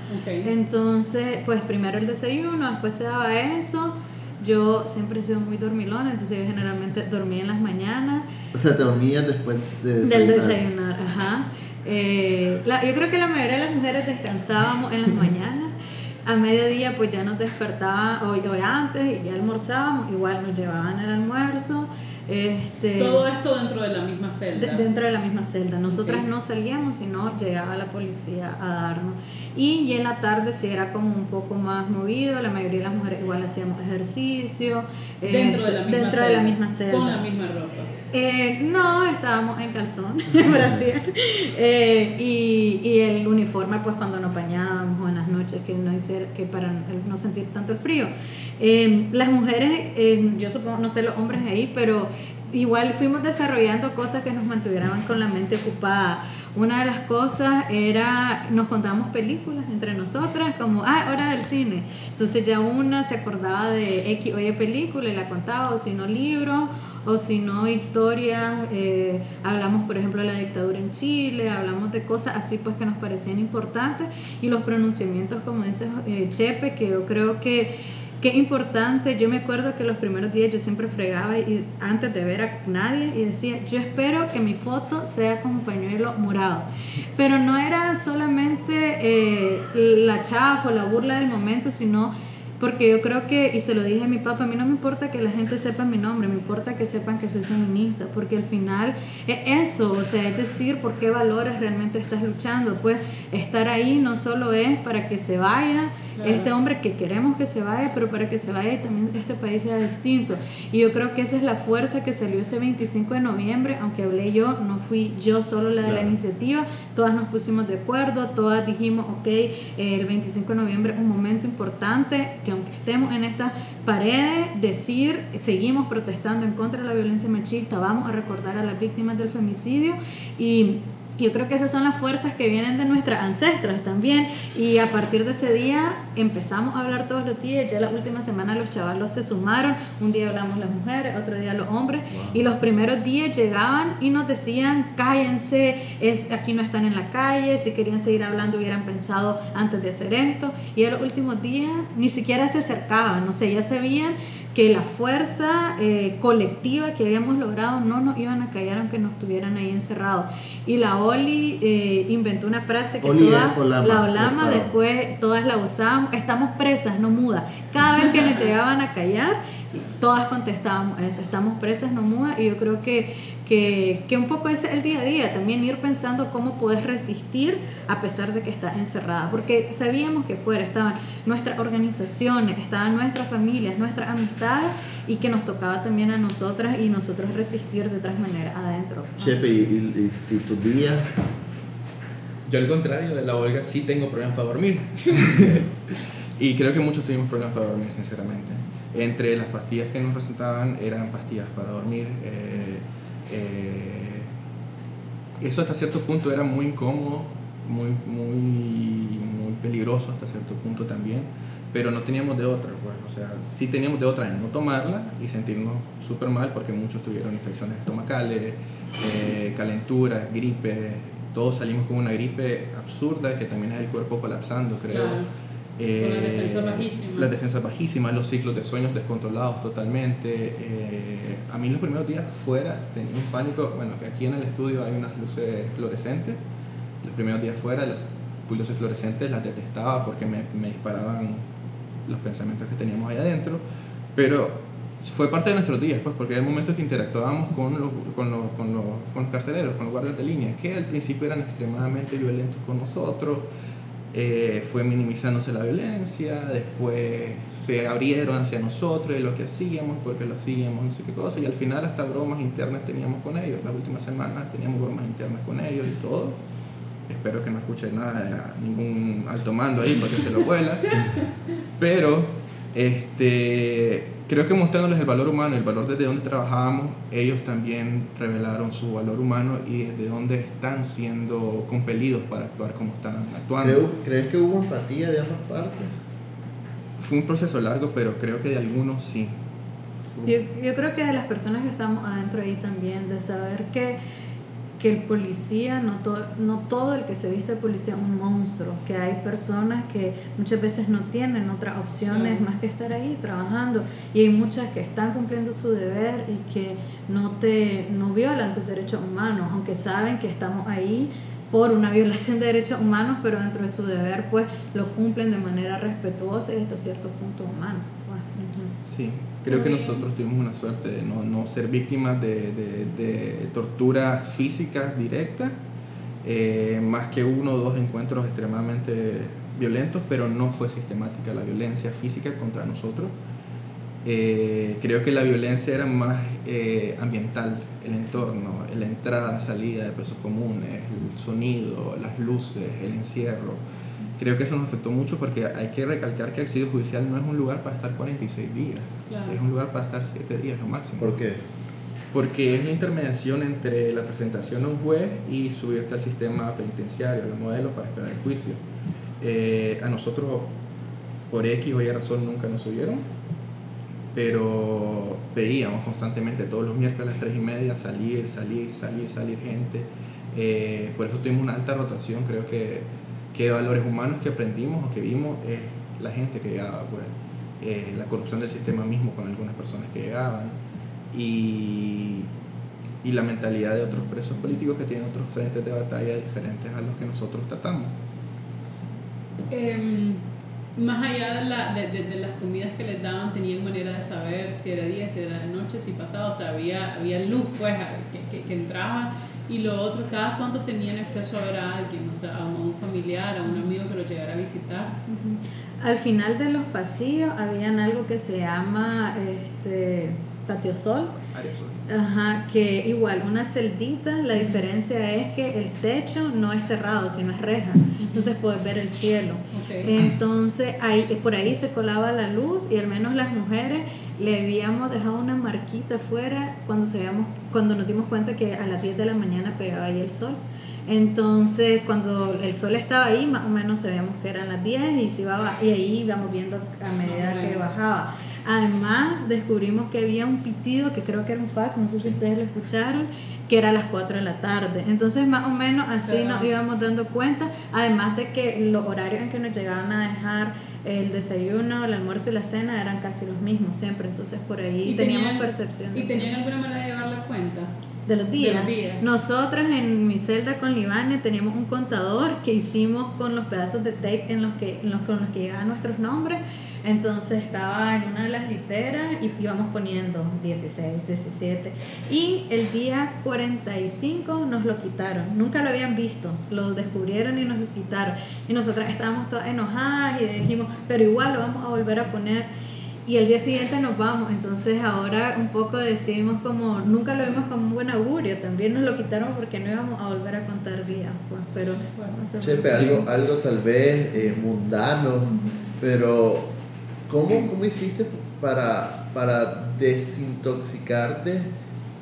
Entonces, pues primero el desayuno, después se daba eso. Yo siempre he sido muy dormilona, entonces yo generalmente dormía en las mañanas o sea, te dormías después de del desayunar. desayunar, ajá. Eh, la- yo creo que la mayoría de las mujeres descansábamos en las [LAUGHS] mañanas. A mediodía pues ya nos despertaba hoy, hoy antes y ya almorzábamos, igual nos llevaban el almuerzo. Este, Todo esto dentro de la misma celda. de- dentro de la misma celda. Nosotras no salíamos, sino llegaba la policía a darnos. Y, ya en la tarde sí era como un poco más movido, la mayoría de las mujeres igual hacíamos ejercicio. dentro de la este, misma dentro celda. de la misma celda. Con la misma ropa. Eh, no, estábamos en calzón, [LAUGHS] en Brasil. Eh, y, el uniforme, pues cuando nos bañábamos en las noches, que no hice, que para no sentir tanto el frío. Eh, las mujeres, yo supongo, no sé los hombres ahí, pero igual fuimos desarrollando cosas que nos mantuvieran con la mente ocupada. Una de las cosas era, nos contábamos películas entre nosotras, como, ah, hora del cine. Entonces ya una se acordaba de X o Y película y la contaba, o si no libros, o si no historias. Eh, hablamos, por ejemplo, de la dictadura en Chile, hablamos de cosas así pues que nos parecían importantes y los pronunciamientos, como dice eh, Chepe, que yo creo que Qué importante, yo me acuerdo que los primeros días yo siempre fregaba y antes de ver a nadie y decía, yo espero que mi foto sea como pañuelo morado. Pero no era solamente eh, la chafa o la burla del momento, sino porque yo creo que, y se lo dije a mi papá, a mí no me importa que la gente sepa mi nombre, me importa que sepan que soy feminista, porque al final es eso, o sea, es decir, por qué valores realmente estás luchando. Pues estar ahí no solo es para que se vaya este hombre que queremos que se vaya, pero para que se vaya y también este país sea distinto. Y yo creo que esa es la fuerza que salió ese 25 de noviembre, aunque hablé yo, no fui yo solo la de la iniciativa, todas nos pusimos de acuerdo, todas dijimos, ok, el 25 de noviembre es un momento importante, que aunque estemos en estas paredes, decir, seguimos protestando en contra de la violencia machista, vamos a recordar a las víctimas del femicidio y yo creo que esas son las fuerzas que vienen de nuestras ancestras también. Y a partir de ese día empezamos a hablar todos los días. Ya la última semana los chavalos se sumaron. Un día hablamos las mujeres, otro día los hombres. Y los primeros días llegaban y nos decían, cállense, es, aquí no están en la calle. Si querían seguir hablando hubieran pensado antes de hacer esto. Y a los últimos días ni siquiera se acercaban. No sé, ya se veían que la fuerza eh, colectiva que habíamos logrado no nos iban a callar aunque nos estuvieran ahí encerrados. Y la Oli eh, inventó una frase que todas, la Olama, después todas la usamos, estamos presas, no mudas. Cada vez que nos [LAUGHS] llegaban a callar, todas contestábamos eso, estamos presas, no mudas, y yo creo que, que, que, un poco ese es el día a día, también ir pensando cómo puedes resistir a pesar de que estás encerrada, porque sabíamos que fuera estaban nuestras organizaciones, estaban nuestras familias, nuestras amistades, y que nos tocaba también a nosotras y nosotros resistir de otras maneras adentro. Chepe, ¿y, y, y tus días? Yo al contrario de la Olga sí tengo problemas para dormir. [LAUGHS] y creo que muchos tuvimos problemas para dormir, sinceramente. Entre las pastillas que nos recetaban eran pastillas para dormir. Eh, eh, eso hasta cierto punto era muy incómodo, muy, muy, muy peligroso hasta cierto punto también, pero no teníamos de otra, pues, o sea, sí teníamos de otra en no tomarla y sentirnos súper mal porque muchos tuvieron infecciones estomacales, eh, calenturas, gripe, todos salimos con una gripe absurda que también es el cuerpo colapsando, creo. Eh, la defensa bajísima. Las defensas bajísimas, los ciclos de sueños descontrolados totalmente. Eh, a mí los primeros días fuera tenía un pánico, bueno, que aquí en el estudio hay unas luces fluorescentes. Los primeros días fuera las luces fluorescentes las detestaba porque me, me disparaban los pensamientos que teníamos ahí adentro. Pero fue parte de nuestros días, pues, porque era el momento que interactuábamos con los, con, los, con, los, con los carceleros, con los guardias de línea, que al principio eran extremadamente violentos con nosotros eh, fue minimizándose la violencia, después se abrieron hacia nosotros y lo que hacíamos, porque lo hacíamos, no sé qué cosa, y al final hasta bromas internas teníamos con ellos, las últimas semanas teníamos bromas internas con ellos y todo. Espero que no escuche nada, ningún alto mando ahí porque se lo vuela. [LAUGHS] Pero este, creo que mostrándoles el valor humano, el valor desde donde trabajábamos, ellos también revelaron su valor humano y desde dónde están siendo compelidos para actuar como están actuando. ¿Crees que hubo empatía de ambas partes? Fue un proceso largo, pero creo que de algunos sí. Yo, yo creo que de las personas que estamos adentro ahí también, de saber que que el policía, no, todo no todo el que se viste de policía es un monstruo, que hay personas que muchas veces no tienen otras opciones más que estar ahí trabajando. Y hay muchas que están cumpliendo su deber y que no, te, no violan tus derechos humanos, aunque saben que estamos ahí por una violación de derechos humanos, pero dentro de su deber pues lo cumplen de manera respetuosa y hasta cierto punto humano. Sí, Creo que nosotros tuvimos una suerte de no, no ser víctimas de, de, de torturas físicas directas, eh, más que uno o dos encuentros extremadamente violentos, pero no fue sistemática la violencia física contra nosotros. Eh, creo que la violencia era más eh, ambiental, el entorno, la entrada, salida de presos comunes, el sonido, las luces, el encierro. Creo que eso nos afectó mucho porque hay que recalcar que el auxilio judicial no es un lugar para estar 46 días, Claro. es un lugar para estar 7 días lo máximo. ¿Por qué? Porque es la intermediación entre la presentación a un juez y subirte al sistema penitenciario, al modelo para esperar el juicio. Eh, a nosotros, por X o Y razón, nunca nos subieron, pero veíamos constantemente todos los miércoles a las 3 y media salir, salir, salir, salir gente. Eh, por eso tuvimos una alta rotación. Creo que, que valores humanos que aprendimos o que vimos es la gente que llegaba, pues, la corrupción del sistema mismo con algunas personas que llegaban y, y la mentalidad de otros presos políticos que tienen otros frentes de batalla diferentes a los que nosotros tratamos. Em, más allá de, la, de, de- de las comidas que les daban, tenían manera de saber si era día, si era de noche, si pasaba, o sea, había, había luz pues que, que, que entraba. Y lo otro, cada cuánto tenían acceso a ver a alguien, o sea, a un familiar, a un amigo que los llegara a visitar. Al final de los pasillos habían algo que se llama este, patio Sol. Ajá, que igual una celdita, la diferencia es que el techo no es cerrado, sino es reja. Entonces puedes ver el cielo. Entonces ahí, por ahí se colaba la luz y al menos las mujeres le habíamos dejado una marquita afuera cuando, cuando nos dimos cuenta que a las 10 de la mañana pegaba ahí el sol. Entonces cuando el sol estaba ahí, más o menos sabíamos que eran las 10 y, se iba, y ahí íbamos viendo a medida que Bueno. bajaba. Además descubrimos que había un pitido que creo que era un fax, no sé si ustedes lo escucharon, que era a las 4 de la tarde. Entonces más o menos así nos Claro. íbamos dando cuenta, además de que los horarios en que nos llegaban a dejar el desayuno, el almuerzo y la cena eran casi los mismos siempre, entonces por ahí Y teníamos tenían- percepción ¿Y tenían alguna manera de llevar la cuenta? de los días. de los días. Nosotras en mi celda con Libane teníamos un contador que hicimos con los pedazos de tape en los que, en los, con los que llegaban nuestros nombres. Entonces estaba en una de las literas y íbamos poniendo 16, 17. Y el día 45 nos lo quitaron. Nunca lo habían visto. Lo descubrieron y nos lo quitaron. Y nosotras estábamos todas enojadas y dijimos, pero igual lo vamos a volver a poner. Y el día siguiente nos vamos. Entonces ahora un poco decimos como, nunca lo vimos como un buen augurio. También nos lo quitaron porque no íbamos a volver a contar días. Pues, pero no sé Chepe, algo, algo tal vez eh, mundano, pero ¿cómo, cómo hiciste para, para desintoxicarte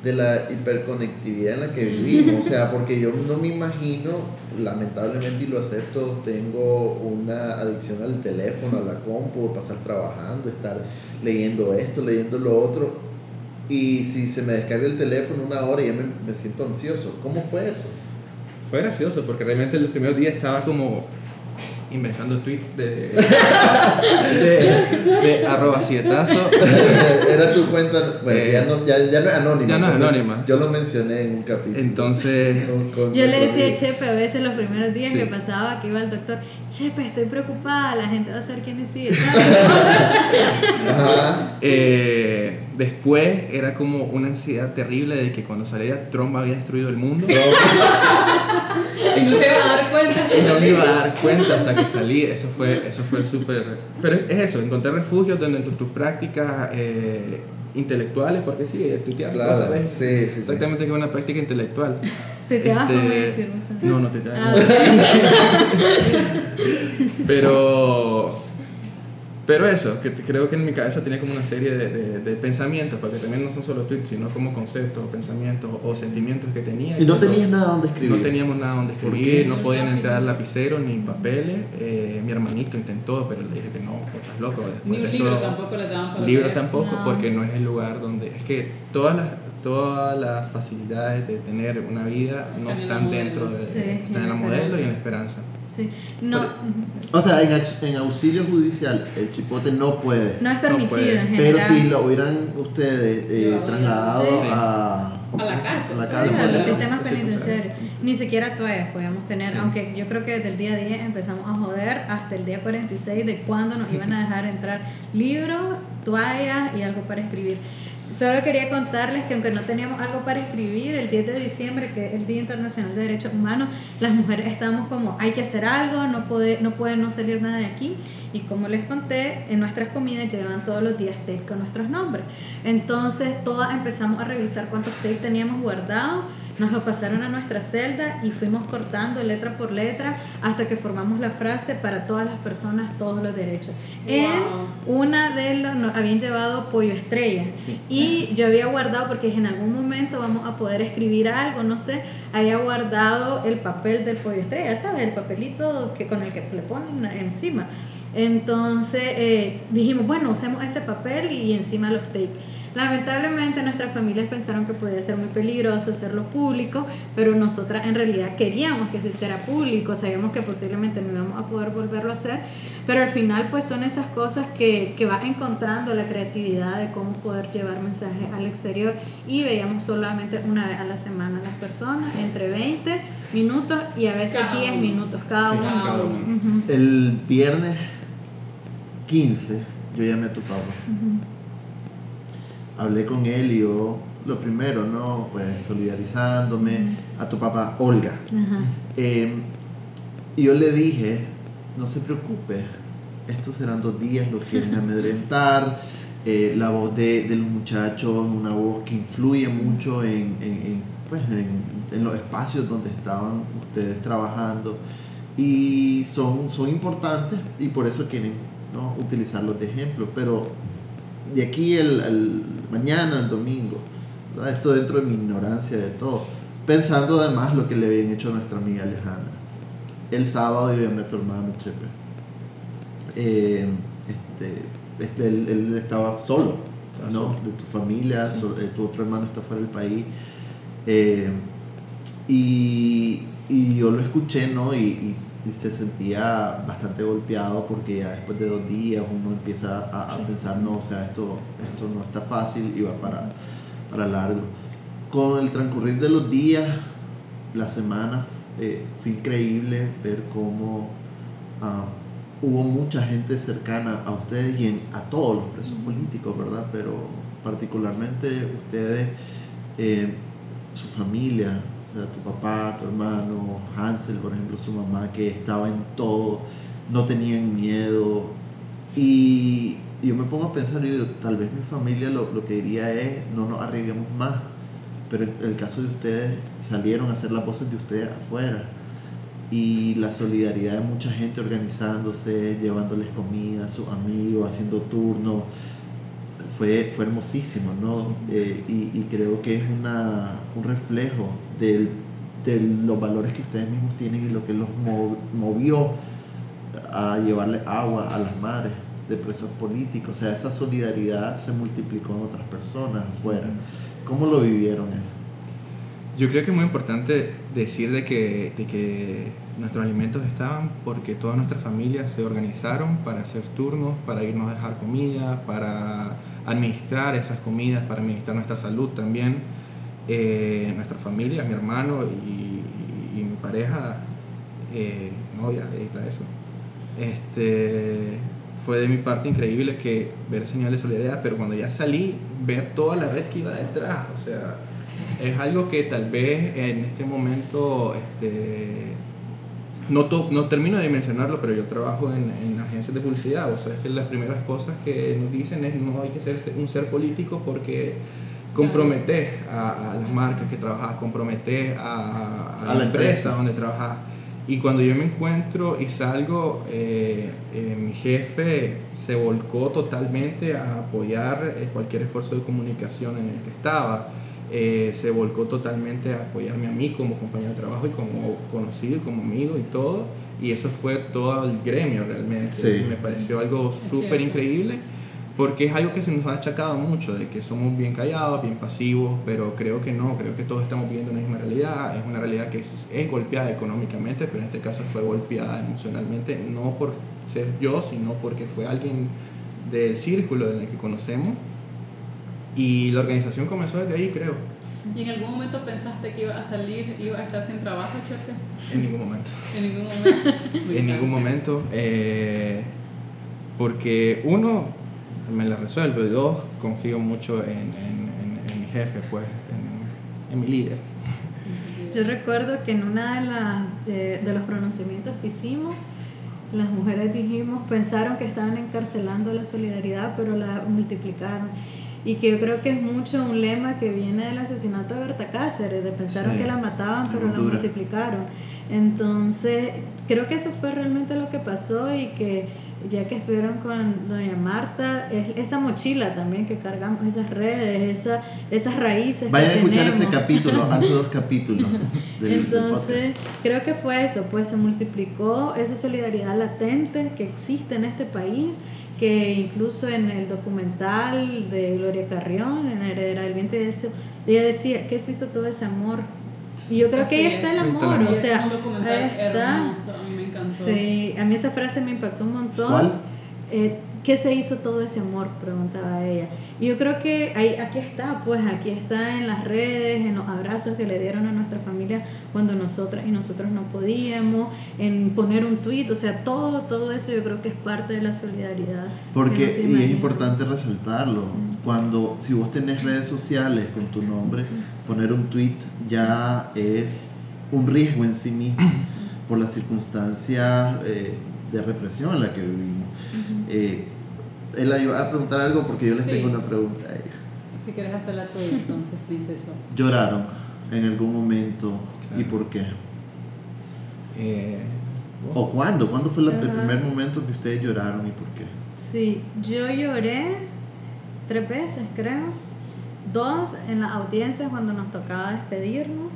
de la hiperconectividad en la que vivimos? O sea, porque yo no me imagino, lamentablemente y lo acepto, tengo una adicción al teléfono, a la compu, pasar trabajando, estar leyendo esto, leyendo lo otro. Y si se me descarga el teléfono una hora ya me, me siento ansioso. ¿Cómo fue eso? Fue gracioso porque realmente el primer día estaba como inventando tweets de, de, de arroba sietazo. [LAUGHS] Era tu cuenta, bueno, Eh, ya, no, ya, ya no es anónima. ya no es anónima. Yo lo mencioné en un capítulo. Entonces, [LAUGHS] Con- con Yo le decía a. Chepe a veces los primeros días Sí. que pasaba que iba al doctor, Chepe, estoy preocupada, la gente va a saber quién es. [LAUGHS] Ajá. eh, después era como una ansiedad terrible de que cuando saliera Trump había destruido el mundo. Y no te vas a dar cuenta. Y no me iba a dar cuenta hasta que salí. Eso fue, eso fue súper. Pero es es eso, encontrar refugio donde tus prácticas eh, intelectuales, porque sí, tuitear Claro, cosas, ¿ves? sí, sí, sí. Exactamente que es una práctica intelectual. Te te vas Este, como decir. No, no te te Ah, [LAUGHS] Pero. Pero eso, que creo que en mi cabeza tenía como una serie de, de- de pensamientos, porque también no son solo tweets, sino como conceptos, o pensamientos o sentimientos que tenía. Y no tenías nada donde escribir. no teníamos nada donde ¿Por escribir, no podían entrar lapiceros ni papeles. Eh, mi hermanito intentó, pero le dije que no, estás loco. Después Ni un libro tampoco le daban para Libros leer. tampoco, No. porque no es el lugar donde. Es que todas las, todas las facilidades de tener una vida no Están están dentro de. Sí, están en la modelo y en la esperanza. Sí. No, O sea, en, en auxilio judicial el chipote no puede. no es permitido puede. en pero si lo hubieran ustedes eh, trasladado sí. a, A la cárcel. a la Sí, cárcel. a los sistemas sí, penitenciarios. Ni siquiera toallas podíamos tener, Sí. aunque yo creo que desde el día 10 empezamos a joder hasta el día 46 de cuándo nos iban a dejar entrar libros, toallas y algo para escribir. Solo quería contarles que aunque no teníamos algo para escribir, el 10 de diciembre, que es el Día Internacional de Derechos Humanos, las mujeres estábamos como, hay que hacer algo, no puede no, puede no salir nada de aquí. Y como les conté, en nuestras comidas llevan todos los días tape con nuestros nombres. Entonces todas empezamos a revisar cuántos tape teníamos guardados nos lo pasaron a nuestra celda y fuimos cortando letra por letra hasta que formamos la frase para todas las personas, todos los derechos. En una de los, nos habían llevado pollo estrella y yo había guardado, porque en algún momento vamos a poder escribir algo, no sé, había guardado el papel del pollo estrella, ¿sabes? El papelito que, con el que le ponen encima. Entonces eh, dijimos, bueno, usemos ese papel y encima los tapes. Lamentablemente nuestras familias pensaron que podía ser muy peligroso hacerlo público, pero nosotras en realidad queríamos que se hiciera público, sabíamos que posiblemente no íbamos a poder volverlo a hacer, pero al final pues son esas cosas que, que vas encontrando la creatividad de cómo poder llevar mensajes al exterior y veíamos solamente una vez a la semana a las personas, entre 20 minutos y a veces 10 minutos cada uno. El viernes 15 yo llamé a tu papá hablé con él y yo, lo primero, ¿no? Pues solidarizándome a tu papá, Olga. Em, y yo le dije, no se preocupe, estos serán dos días, los quieren [LAUGHS] amedrentar. Eh, la voz de, de, los muchachos una voz que influye mucho en, en, pues en, en, los espacios donde estaban ustedes trabajando y son, son importantes y por eso quieren ¿no? utilizarlos de ejemplo. Pero de aquí el, mañana, el domingo, esto dentro de mi ignorancia de todo, pensando además lo que le habían hecho a nuestra amiga Alejandra. El sábado yo llamé a tu hermano Chepe. Eh, este, este, él, estaba solo, ah, ¿no? De tu familia, eh, tu otro hermano está fuera del país. Eh, y, y, yo lo escuché, ¿no? y y se sentía bastante golpeado porque ya después de dos días uno empieza a, pensar, no, o sea, esto, esto no está fácil y va para, para largo. Con el transcurrir de los días, la semana, eh, fue increíble ver cómo ah, hubo mucha gente cercana a ustedes y a todos los presos políticos, ¿verdad? Pero particularmente ustedes, eh, su familia, sea, tu papá, tu hermano, Hansel, por ejemplo, su mamá, que estaba en todo, no tenían miedo. Y yo me pongo a pensar, yo tal vez mi familia lo, lo que diría es, no nos arriesguemos más. Pero en el caso de ustedes, salieron a hacer las voces de ustedes afuera. Y la solidaridad de mucha gente organizándose, llevándoles comida a sus amigos, haciendo turnos fue, fue hermosísimo, ¿no? Eh, y, y, creo que es una, un reflejo del, de los valores que ustedes mismos tienen y lo que los movió a llevarle agua a las madres de presos políticos. O sea, esa solidaridad se multiplicó en otras personas afuera. ¿Cómo lo vivieron eso? Yo creo que es muy importante decir de que, de que nuestros alimentos estaban porque todas nuestras familias se organizaron para hacer turnos, para irnos a dejar comida, para administrar esas comidas, para administrar nuestra salud también. Eh, nuestra familia, mi hermano y, mi pareja, eh, novia, está eso. Este, fue de mi parte increíble que ver señales de solidaridad, pero cuando ya salí, ver toda la red que iba detrás, o sea, es algo que tal vez en este momento este, no, no termino de mencionarlo, pero yo trabajo en, en, agencias de publicidad, o sea, es que las primeras cosas que nos dicen es no hay que ser un ser político porque comprometes a, las marcas que trabajas, comprometes a, a, la, empresa, donde trabajas. Y cuando yo me encuentro y salgo, eh, eh, mi jefe se volcó totalmente a apoyar eh, cualquier esfuerzo de comunicación en el que estaba. Eh, se volcó totalmente a apoyarme a mí como compañero de trabajo y como conocido y como amigo y todo. Y eso fue todo el gremio realmente. Me pareció algo súper increíble porque es algo que se nos ha achacado mucho, de que somos bien callados, bien pasivos, pero creo que no, creo que todos estamos viviendo una misma realidad, es una realidad que es, es golpeada económicamente, pero en este caso fue golpeada emocionalmente, no por ser yo, sino porque fue alguien del círculo en el que conocemos y la organización comenzó desde ahí, creo. ¿Y en algún momento pensaste que iba a salir, iba a estar sin trabajo, Chefe? En ningún momento. en ningún momento. [LAUGHS] en ningún momento. Eh, porque uno, me la resuelvo. Y dos, confío mucho en, en, en, mi jefe, pues, en, en, mi líder. Yo recuerdo que en una de, las de, de los pronunciamientos que hicimos, las mujeres dijimos, pensaron que estaban encarcelando la solidaridad, pero la multiplicaron. Y que yo creo que es mucho un lema que viene del asesinato de Berta Cáceres, de pensaron que la mataban, pero la multiplicaron. Entonces, creo que eso fue realmente lo que pasó y que ya que estuvieron con doña Marta, es esa mochila también que cargamos, esas redes, esa, esas raíces. Vayan a escuchar ese capítulo, [LAUGHS] hace dos capítulos. Entonces, creo que fue eso, pues se multiplicó esa solidaridad latente que existe en este país que incluso en el documental de Gloria Carrión, en Heredera del Vientre, ella decía, ¿qué se hizo todo ese amor? Y yo creo que ahí está el amor, o sea, ahí está. A mí me encantó. Sí, a mí esa frase me impactó un montón. ¿Cuál? Eh, ¿Qué se hizo todo ese amor? Preguntaba ella. Y yo creo que ahí, aquí está, pues aquí está en las redes, en los abrazos que le dieron a nuestra familia cuando nosotras y nosotros no podíamos, en poner un tweet, o sea, todo, todo eso yo creo que es parte de la solidaridad. Porque, y es importante resaltarlo, cuando, si vos tenés redes sociales con tu nombre, poner un tweet ya es un riesgo en sí mismo [COUGHS] por las circunstancias eh, de represión en la que vivimos. Eh, él iba a preguntar algo porque yo les tengo una pregunta a ella. Si quieres hacerla tú entonces, princesa. ¿Lloraron en algún momento y por qué? Eh, ¿O cuándo? ¿Cuándo fue el primer momento que ustedes lloraron y por qué? Sí, yo lloré tres veces, creo. Dos en las audiencias cuando nos tocaba despedirnos.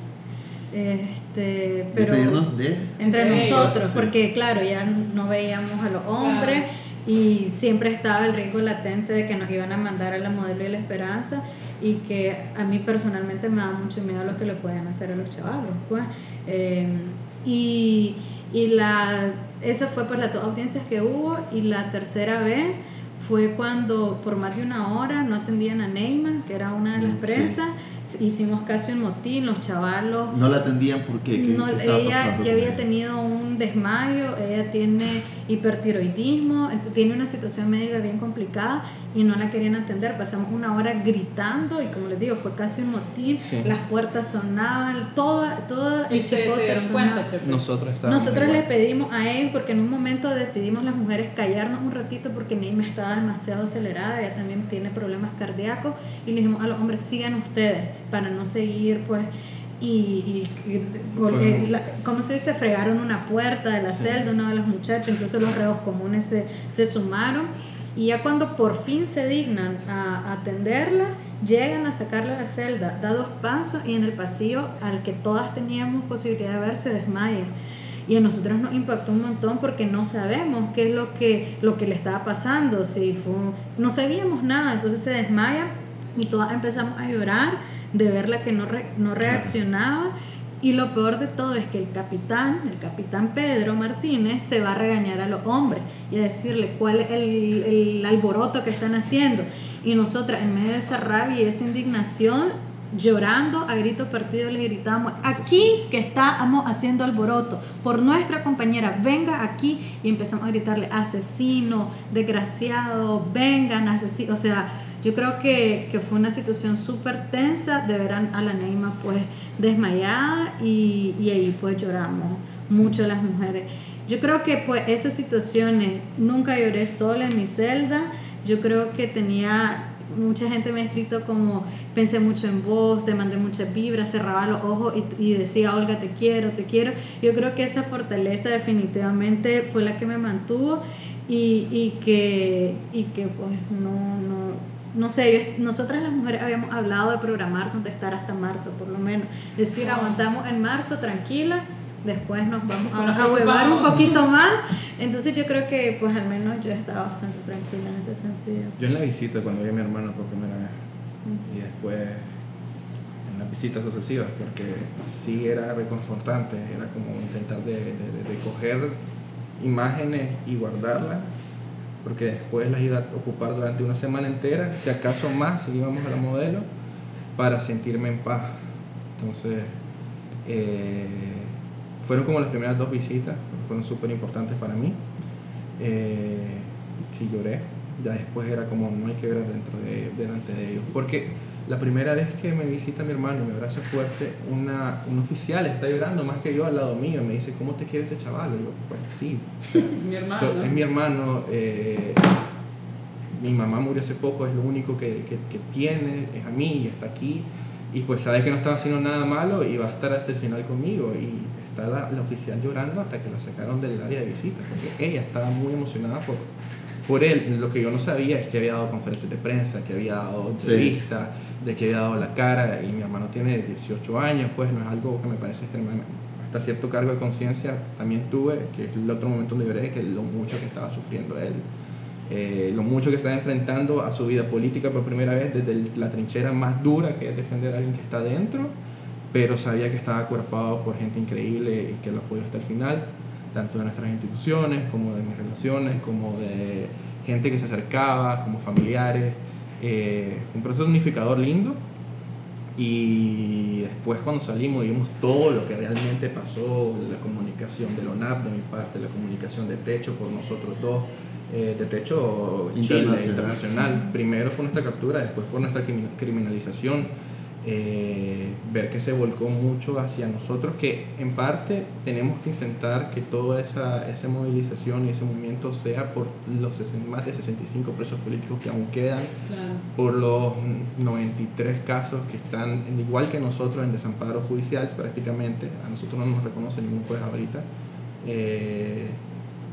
Este, pero despedirnos de entre nosotros, porque claro, ya no veíamos a los hombres y siempre estaba el riesgo latente de que nos iban a mandar a la modelo y la esperanza y que a mí personalmente me da mucho miedo lo que le pueden hacer a los chavalos. Pues. Eh, y, y la, esa fue por las dos audiencias que hubo y la tercera vez fue cuando por más de una hora no atendían a Neyman, que era una de las presas hicimos casi un motín, los chavalos... ¿No la atendían porque no, ella ya había tenido un desmayo, ella tiene hipertiroidismo, tiene una situación médica bien complicada y no la querían atender. Pasamos una hora gritando y como les digo, fue casi un motín, las puertas sonaban, todo, todo el chipote sonaba. Nosotros, Nosotros les pedimos a él, porque en un momento decidimos las mujeres callarnos un ratito porque Neima estaba demasiado acelerada, ella también tiene problemas cardíacos y le dijimos a los hombres, sigan ustedes para no seguir pues y, y, ¿cómo se dice? Fregaron una puerta de la celda, uno de los muchachos, incluso los reos comunes se, se sumaron. Y ya cuando por fin se dignan a, atenderla, llegan a sacarla de la celda, da dos pasos y en el pasillo al que todas teníamos posibilidad de ver se desmaya. Y a nosotros nos impactó un montón porque no sabemos qué es lo que, lo que le estaba pasando, si fue, no sabíamos nada, entonces se desmaya y todas empezamos a llorar de verla que no, no reaccionaba. Y lo peor de todo es que el capitán, el capitán Pedro Martínez, se va a regañar a los hombres y a decirle cuál es el, el alboroto que están haciendo. Y nosotras, en medio de esa rabia y esa indignación, llorando a grito partido le gritamos, aquí que estamos haciendo alboroto por nuestra compañera, venga aquí y empezamos a gritarle, asesino, desgraciado, vengan, asesino, o sea, yo creo que, que fue una situación súper tensa de ver a la Neima pues desmayada y, y ahí pues lloramos mucho las mujeres. Yo creo que pues esas situaciones, nunca lloré sola en mi celda, yo creo que tenía, mucha gente me ha escrito como, pensé mucho en vos, te mandé muchas vibras, cerraba los ojos y, y decía, Olga, te quiero, te quiero. Yo creo que esa fortaleza definitivamente fue la que me mantuvo y, y que, y que pues no, no no sé, nosotras las mujeres habíamos hablado de programarnos de estar hasta marzo, por lo menos. Es decir, aguantamos en marzo tranquila, después nos vamos a, a huevar un poquito más. Entonces yo creo que pues al menos yo estaba bastante tranquila en ese sentido. Yo en la visita cuando vi a mi hermana por primera vez y después en las visitas sucesivas, porque sí era reconfortante, era como intentar de, de, de coger imágenes y guardarlas porque después las iba a ocupar durante una semana entera, si acaso más, si íbamos a la modelo, para sentirme en paz. Entonces, eh, fueron como las primeras dos visitas, fueron súper importantes para mí. Eh, sí lloré, ya después era como no hay que ver dentro de, delante de ellos. Porque la primera vez que me visita mi hermano y me abraza fuerte, una, un oficial está llorando más que yo al lado mío y me dice, ¿cómo te quiere ese chaval? Y yo, pues sí. [LAUGHS] mi hermano. So, es mi hermano. Eh, mi mamá murió hace poco, es lo único que, que, que, tiene, es a mí y está aquí. Y pues sabe que no estaba haciendo nada malo y va a estar hasta el final conmigo. Y está la, la oficial llorando hasta que la sacaron del área de visita, porque ella estaba muy emocionada por, por él. Lo que yo no sabía es que había dado conferencias de prensa, que había dado entrevistas, sí. de que había dado la cara. Y mi hermano tiene 18 años, pues no es algo que me parece extremadamente. Hasta cierto cargo de conciencia también tuve, que es el otro momento donde lloré, que lo mucho que estaba sufriendo él. Eh, lo mucho que está enfrentando a su vida política por primera vez desde el, la trinchera más dura que es defender a alguien que está dentro, pero sabía que estaba acuerpado por gente increíble y que lo apoyó hasta el final, tanto de nuestras instituciones como de mis relaciones, como de gente que se acercaba, como familiares. Eh, fue un proceso unificador lindo y después cuando salimos vimos todo lo que realmente pasó, la comunicación del ONAP de mi parte, la comunicación de techo por nosotros dos eh, de techo internacional. Chile, internacional, primero por nuestra captura, después por nuestra criminalización, eh, ver que se volcó mucho hacia nosotros, que en parte tenemos que intentar que toda esa, esa movilización y ese movimiento sea por los más de 65 presos políticos que aún quedan, claro. por los 93 casos que están, igual que nosotros, en desamparo judicial prácticamente, a nosotros no nos reconoce ningún juez ahorita. Eh,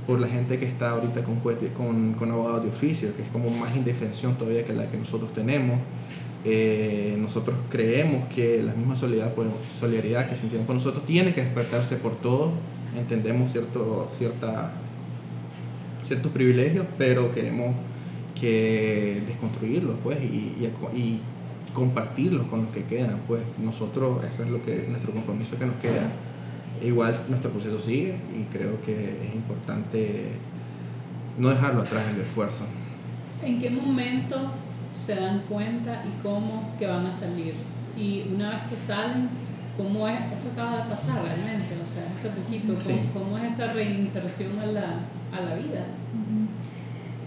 por la gente que está ahorita con, con, con abogados de oficio, que es como más indefensión todavía que la que nosotros tenemos. Eh, nosotros creemos que la misma solidaridad, solidaridad que sentimos por nosotros tiene que despertarse por todos. Entendemos cierto, cierta, ciertos privilegios, pero queremos que desconstruirlos pues, y, y, y compartirlos con los que quedan. Pues nosotros, eso es lo que, nuestro compromiso que nos queda igual nuestro proceso sigue y creo que es importante no dejarlo atrás en el esfuerzo. ¿En qué momento se dan cuenta y cómo que van a salir? Y una vez que salen, ¿cómo es? Eso acaba de pasar realmente, o sea, hace poquito, ¿cómo, Sí. cómo es esa reinserción a la, a la vida?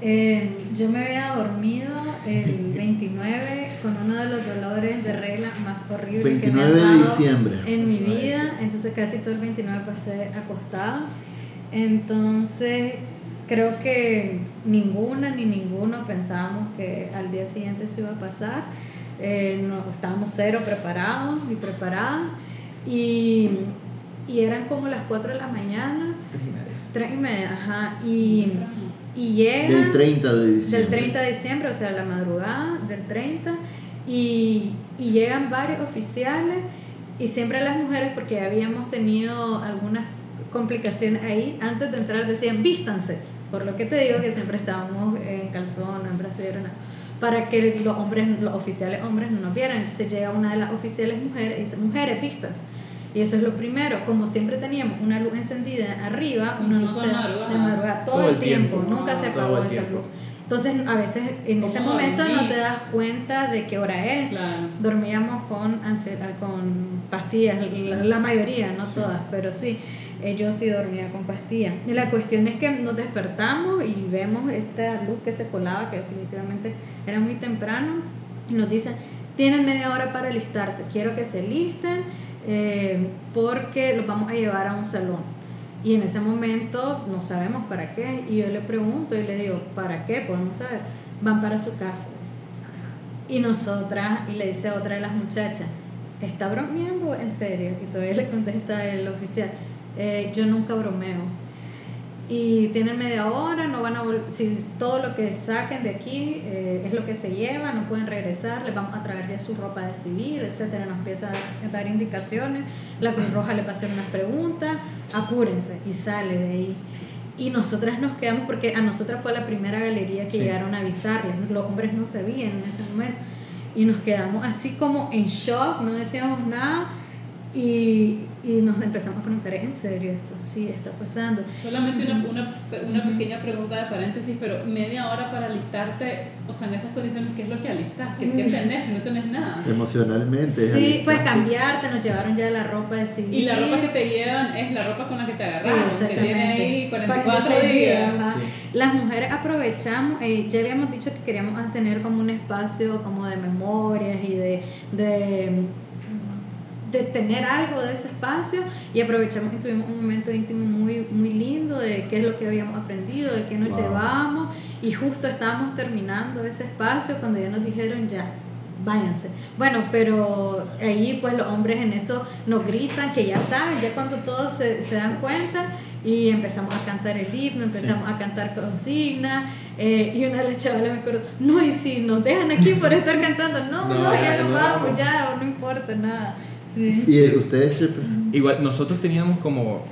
Eh, yo me había dormido el 29 con uno de los dolores de regla más horribles 29 que me han de diciembre. en mi 29 de vida, entonces casi todo el 29 pasé acostada. Entonces creo que ninguna ni ninguno pensábamos que al día siguiente eso iba a pasar. Eh, no, estábamos cero preparados y preparadas y, y eran como las 4 de la mañana, Tres y media. 3 y media, ajá, y, y llega Del 30 de diciembre. del 30 de diciembre, o sea, la madrugada del 30, y, y llegan varios oficiales, y siempre las mujeres, porque habíamos tenido algunas complicaciones ahí, antes de entrar decían, vístanse, por lo que te digo que siempre estábamos en calzón, en nada, para que los hombres, los oficiales hombres no nos vieran. Entonces llega una de las oficiales mujeres y dice, mujeres, pistas. Y eso es lo primero, como siempre teníamos una luz encendida arriba, una luz de madrugada. todo, Todo el tiempo, tiempo. nunca se apagó esa tiempo. luz. Entonces, a veces en ese ¿Cómo momento no te dormís? das cuenta de qué hora es. Claro. Dormíamos con, con pastillas, la, la mayoría, no Sí. todas, pero sí. Eh, yo sí dormía con pastillas. Y la cuestión es que nos despertamos y vemos esta luz que se colaba, que definitivamente era muy temprano, y nos dicen, tienen media hora para alistarse, quiero que se listen eh, porque los vamos a llevar a un salón. Y en ese momento no sabemos para qué. Y yo le pregunto y le digo, ¿para qué? Podemos saber. Van para su casa. Y nosotras, y le dice a otra de las muchachas, ¿está bromeando en serio? Y todavía le contesta el oficial, "Eh, yo nunca bromeo. Y tienen media hora, no van a si todo lo que saquen de aquí eh, es lo que se lleva, no pueden regresar, les vamos a traer ya su ropa de civil, etcétera, nos empieza a dar indicaciones, la Cruz Roja le pasa unas preguntas, apúrense y sale de ahí. Y nosotras nos quedamos porque a nosotras fue la primera galería que Sí. llegaron a avisarles, los hombres no sabían en ese momento y nos quedamos así como en shock, no decíamos nada Y, y nos empezamos a preguntar, ¿en serio esto sí está pasando? Solamente una, una, una, pequeña pregunta de paréntesis, pero media hora para alistarte, o sea, en esas condiciones, ¿qué es lo que alistas? ¿Qué, ¿qué tenés si no tenés nada? Emocionalmente. Sí, pues cambiarte, nos llevaron ya la ropa de civil. Y la ropa que te llevan es la ropa con la que te agarraron, que tiene ahí 44 días. Las mujeres aprovechamos, eh, ya habíamos dicho que queríamos tener como un espacio como de memorias y de, de de tener algo de ese espacio y aprovechamos y tuvimos un momento íntimo muy, muy lindo de qué es lo que habíamos aprendido, de qué nos llevamos y justo estábamos terminando ese espacio cuando ya nos dijeron ya, váyanse. Bueno, pero ahí pues los hombres en eso nos gritan que ya saben, ya cuando todos se, se dan cuenta y empezamos a cantar el himno, empezamos a cantar consignas eh, y una de las chavalas me acuerdo, no, y si nos dejan aquí por estar cantando, no, no, ya nos vamos, ya, no importa nada. ¿Y ustedes, Chepe? Igual, nosotros teníamos como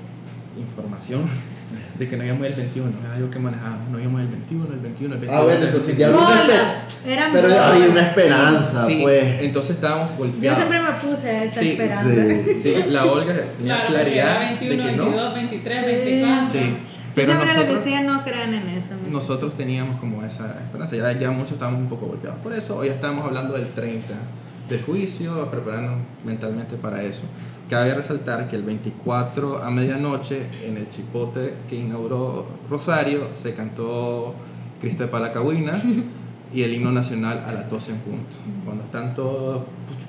información [LAUGHS] de que no íbamos el 21, es algo que manejábamos, no íbamos el 21, el 21, el 21. Ah, bueno, entonces ya había Pero había una esperanza, sí, pues. Entonces estábamos golpeados. Yo siempre me puse esa esperanza. Sí, sí, la Olga tenía claridad 21, de que 22, no. 23, 24. Sí. Pero siempre nosotros, decía no crean en eso. Nosotros teníamos como esa esperanza, ya, ya muchos estábamos un poco golpeados por eso, hoy estamos hablando del 30 de juicio, prepararnos mentalmente para eso. Cabe resaltar que el 24 a medianoche, en el chipote que inauguró Rosario, se cantó Cristo de Palacahuina [LAUGHS] y el himno nacional a las 12 en punto. Cuando están todos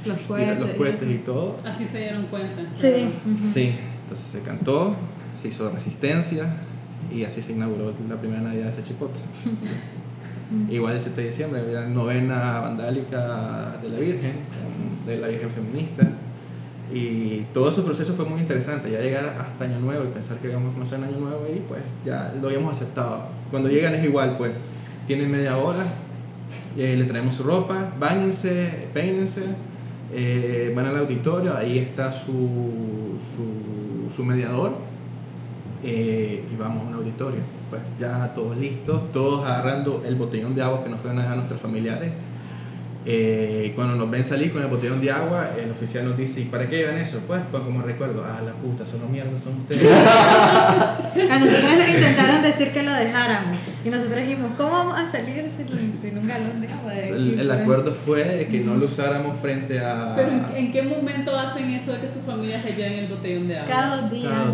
los cohetes, los cohetes y todo. Así se dieron cuenta. Sí. Sí, entonces se cantó, se hizo resistencia y así se inauguró la primera Navidad de ese chipote. [LAUGHS] Igual el 7 de diciembre, la novena vandálica de la Virgen, de la Virgen feminista. Y todo ese proceso fue muy interesante, ya llegar hasta Año Nuevo y pensar que íbamos a conocer Año Nuevo y pues ya lo habíamos aceptado. Cuando llegan es igual, pues tienen media hora, eh, le traemos su ropa, bañense, peínense, eh, van al auditorio, ahí está su, su, su mediador eh, y vamos a un auditorio. Pues ya todos listos, todos agarrando el botellón de agua que nos fueron a dejar nuestros familiares eh, cuando nos ven salir con el botellón de agua, el oficial nos dice, ¿y para qué llevan eso? Pues, pues como recuerdo, ah, la puta, son los mierdas, son ustedes. [LAUGHS] a nosotros nos intentaron decir que lo dejáramos. Y nosotros dijimos, ¿cómo vamos a salir sin, sin un galón de agua? De el, el, acuerdo fue que no lo usáramos frente a... Pero ¿en, qué momento hacen eso de que sus familias le lleven el botellón de agua? Cada días. Cada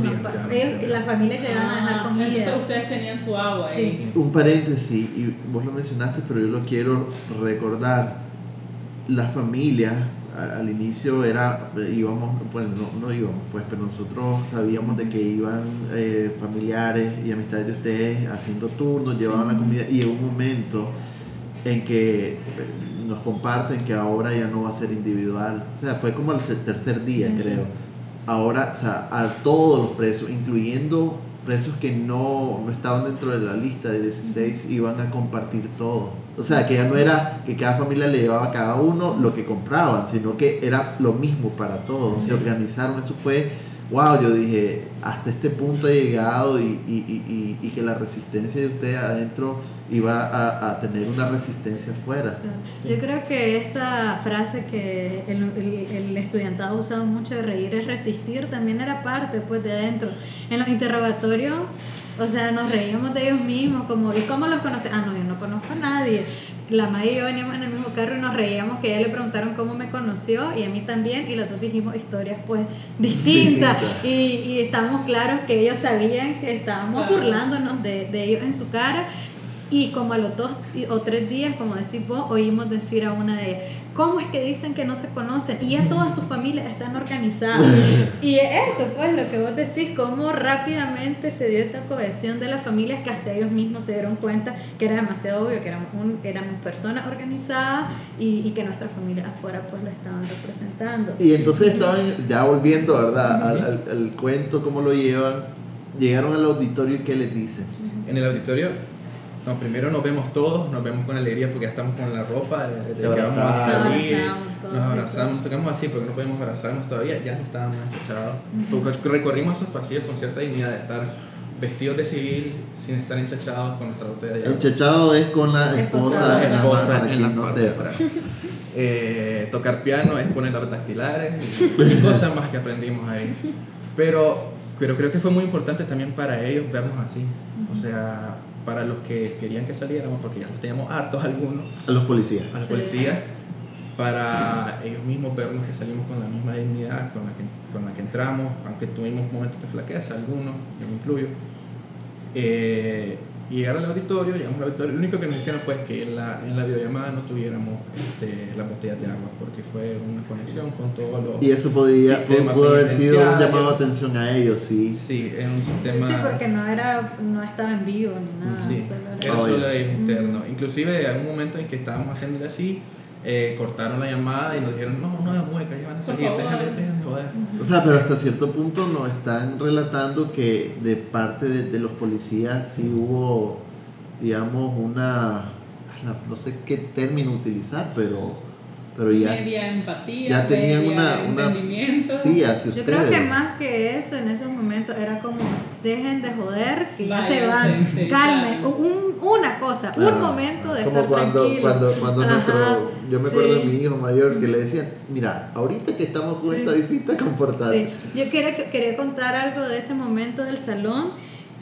días no, las familias que van a dejar ah, comida. Entonces ustedes tenían su agua ahí. Un paréntesis, y vos lo mencionaste, pero yo lo quiero recordar la al inicio era, íbamos, bueno, no, no íbamos, pues, pero nosotros sabíamos de que iban eh, familiares y amistades de ustedes haciendo turnos, llevaban la comida y llegó un momento en que eh, nos comparten que ahora ya no va a ser individual. O sea, fue como el tercer día, creo. Ahora, o sea, a todos los presos, incluyendo presos que no, no estaban dentro de la lista de 16, iban a compartir todo. O sea, que ya no era que cada familia le llevaba a cada uno lo que compraban, sino que era lo mismo para todos. Se organizaron, eso fue, wow, yo dije, hasta este punto he llegado y, y, y, que la resistencia de ustedes adentro iba a, a tener una resistencia afuera. Yo creo que esa frase que el, el, el, estudiantado usado mucho de reír es resistir, también era parte pues de adentro. En los interrogatorios o sea, nos reíamos de ellos mismos, como, ¿y cómo los conoces? Ah, no, yo no conozco a nadie. La madre y yo veníamos en el mismo carro y nos reíamos que ella le preguntaron cómo me conoció y a mí también, y las dos dijimos historias pues distintas. Y, y estábamos claros que ellos sabían que estábamos burlándonos de, de ellos en su cara. Y como a los dos o tres días, como decís vos, oímos decir a una de ¿cómo es que dicen que no se conocen? Y ya todas sus familias están organizadas. [LAUGHS] y eso, pues, lo que vos decís, cómo rápidamente se dio esa cohesión de las familias que hasta ellos mismos se dieron cuenta que era demasiado obvio que éramos, un, éramos personas organizadas y, y, que nuestras familias afuera pues lo estaban representando. Y entonces estaban ya volviendo, ¿verdad? Al, al, cuento, cómo lo llevan. Llegaron al auditorio y qué les dicen. En el auditorio no, primero nos vemos todos, nos vemos con alegría porque ya estamos con la ropa, de, que vamos a salir, nos abrazamos, tocamos así porque no podemos abrazarnos todavía, ya no estábamos enchachados. Recorrimos esos pasillos con cierta dignidad de estar vestidos de civil sin estar enchachados con nuestra botella de agua. Enchachado es con la esposa, Esposa. en la Esposa mano, para en la no parte de atrás. [LAUGHS] Eh, tocar piano es poner las dactilares y, y [LAUGHS] cosas más que aprendimos ahí. Pero, pero creo que fue muy importante también para ellos vernos así. O sea, para los que querían que saliéramos, porque ya los teníamos hartos algunos, A los policías. a la Sí. policía, para ellos mismos vernos que salimos con la misma dignidad con la que, con la que entramos, aunque tuvimos momentos de flaqueza, algunos, yo me incluyo. Eh, y llegar al auditorio, llegamos al auditorio, lo único que nos hicieron pues que en la, en la videollamada no tuviéramos este, las botellas de agua, porque fue una conexión con todos los... Y eso podría, pudo haber sido un llamado de atención a ellos, sí. Sí, es un sistema... Sí, porque no era, no estaba en vivo ni nada. Sí, solo era- era solo interno. Inclusive en un momento en que estábamos haciéndole así, eh, cortaron la llamada y nos dijeron, no, no hagas muecas, ya van a salir, déjale, déjale joder. O sea, pero hasta cierto punto nos están relatando que de parte de, de los policías sí hubo, digamos, una, no sé qué término utilizar, pero, pero ya, media empatía, ya tenían media una, una sí hacia Yo ustedes. creo que más que eso en ese momento era como dejen de joder que ya se van, sí, calmen, claro. un- una cosa, Ah, un momento de como estar cuando, tranquilos. cuando, cuando Ajá, nuestro, yo me acuerdo de mi hijo mayor que le decía, mira, ahorita que estamos con Sí. esta visita, comportate. Sí, yo quería, quería contar algo de ese momento del salón,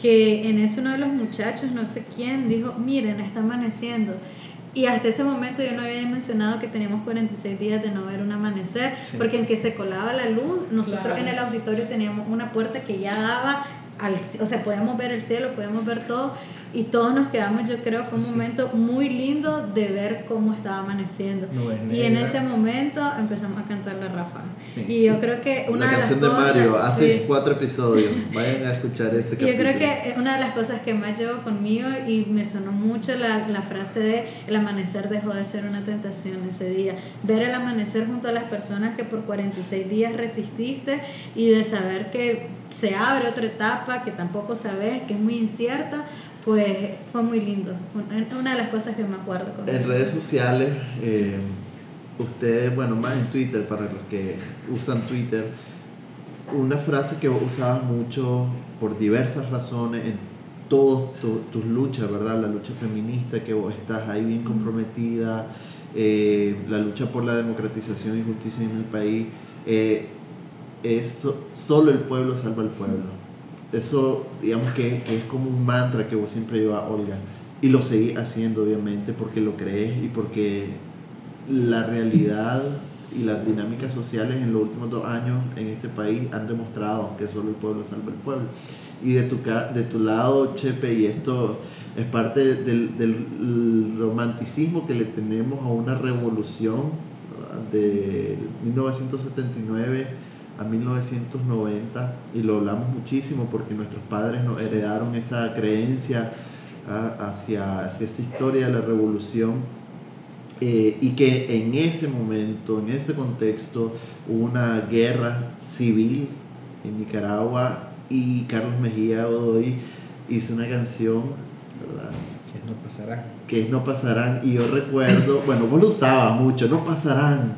que en eso uno de los muchachos, no sé quién, dijo, miren, está amaneciendo. Y hasta ese momento yo no había mencionado que teníamos 46 días de no ver un amanecer, Sí. porque en que se colaba la luz, nosotros Claro. en el auditorio teníamos una puerta que ya daba al, o sea, podíamos ver el cielo, podíamos ver todo, y todos nos quedamos, yo creo, fue un Sí. momento muy lindo de ver cómo estaba amaneciendo. Nubes Y en ese momento empezamos a cantar la ráfaga. Sí. Y yo creo que una La de canción las de cosas, Mario, hace sí. cuatro episodios. [LAUGHS] Vayan a escuchar ese Y yo creo capítulo. que una de las cosas que más llevo conmigo y me sonó mucho la, la frase de el amanecer dejó de ser una tentación ese día. Ver el amanecer junto a las personas que por 46 días resististe y de saber que se abre otra etapa que tampoco sabes, que es muy incierta, pues fue muy lindo. Fue una de las cosas que más guardo conmigo. En redes sociales, eh, ustedes, bueno, más en Twitter, para los que usan Twitter, una frase que usabas mucho por diversas razones en todas tu- tus luchas, ¿verdad? La lucha feminista, que vos estás ahí bien comprometida, eh, la lucha por la democratización y justicia en el país, eh, es so- solo el pueblo salva al pueblo. Eso, digamos que, que es como un mantra que vos siempre llevas, Olga. Y lo seguís haciendo, obviamente, porque lo crees y porque la realidad y las dinámicas sociales en los últimos dos años en este país han demostrado que solo el pueblo salva al pueblo. Y de tu, de tu lado, Chepe, y esto es parte del, del romanticismo que le tenemos a una revolución de 1979 a 1990 y lo hablamos muchísimo porque nuestros padres nos heredaron esa creencia ah, hacia, hacia esa historia de la revolución eh, y que en ese momento, en ese contexto, hubo una guerra civil en Nicaragua y Carlos Mejía Godoy hizo una canción, ¿verdad? Que no pasará. que No Pasarán. Y yo recuerdo, bueno, vos lo usabas mucho, No Pasarán,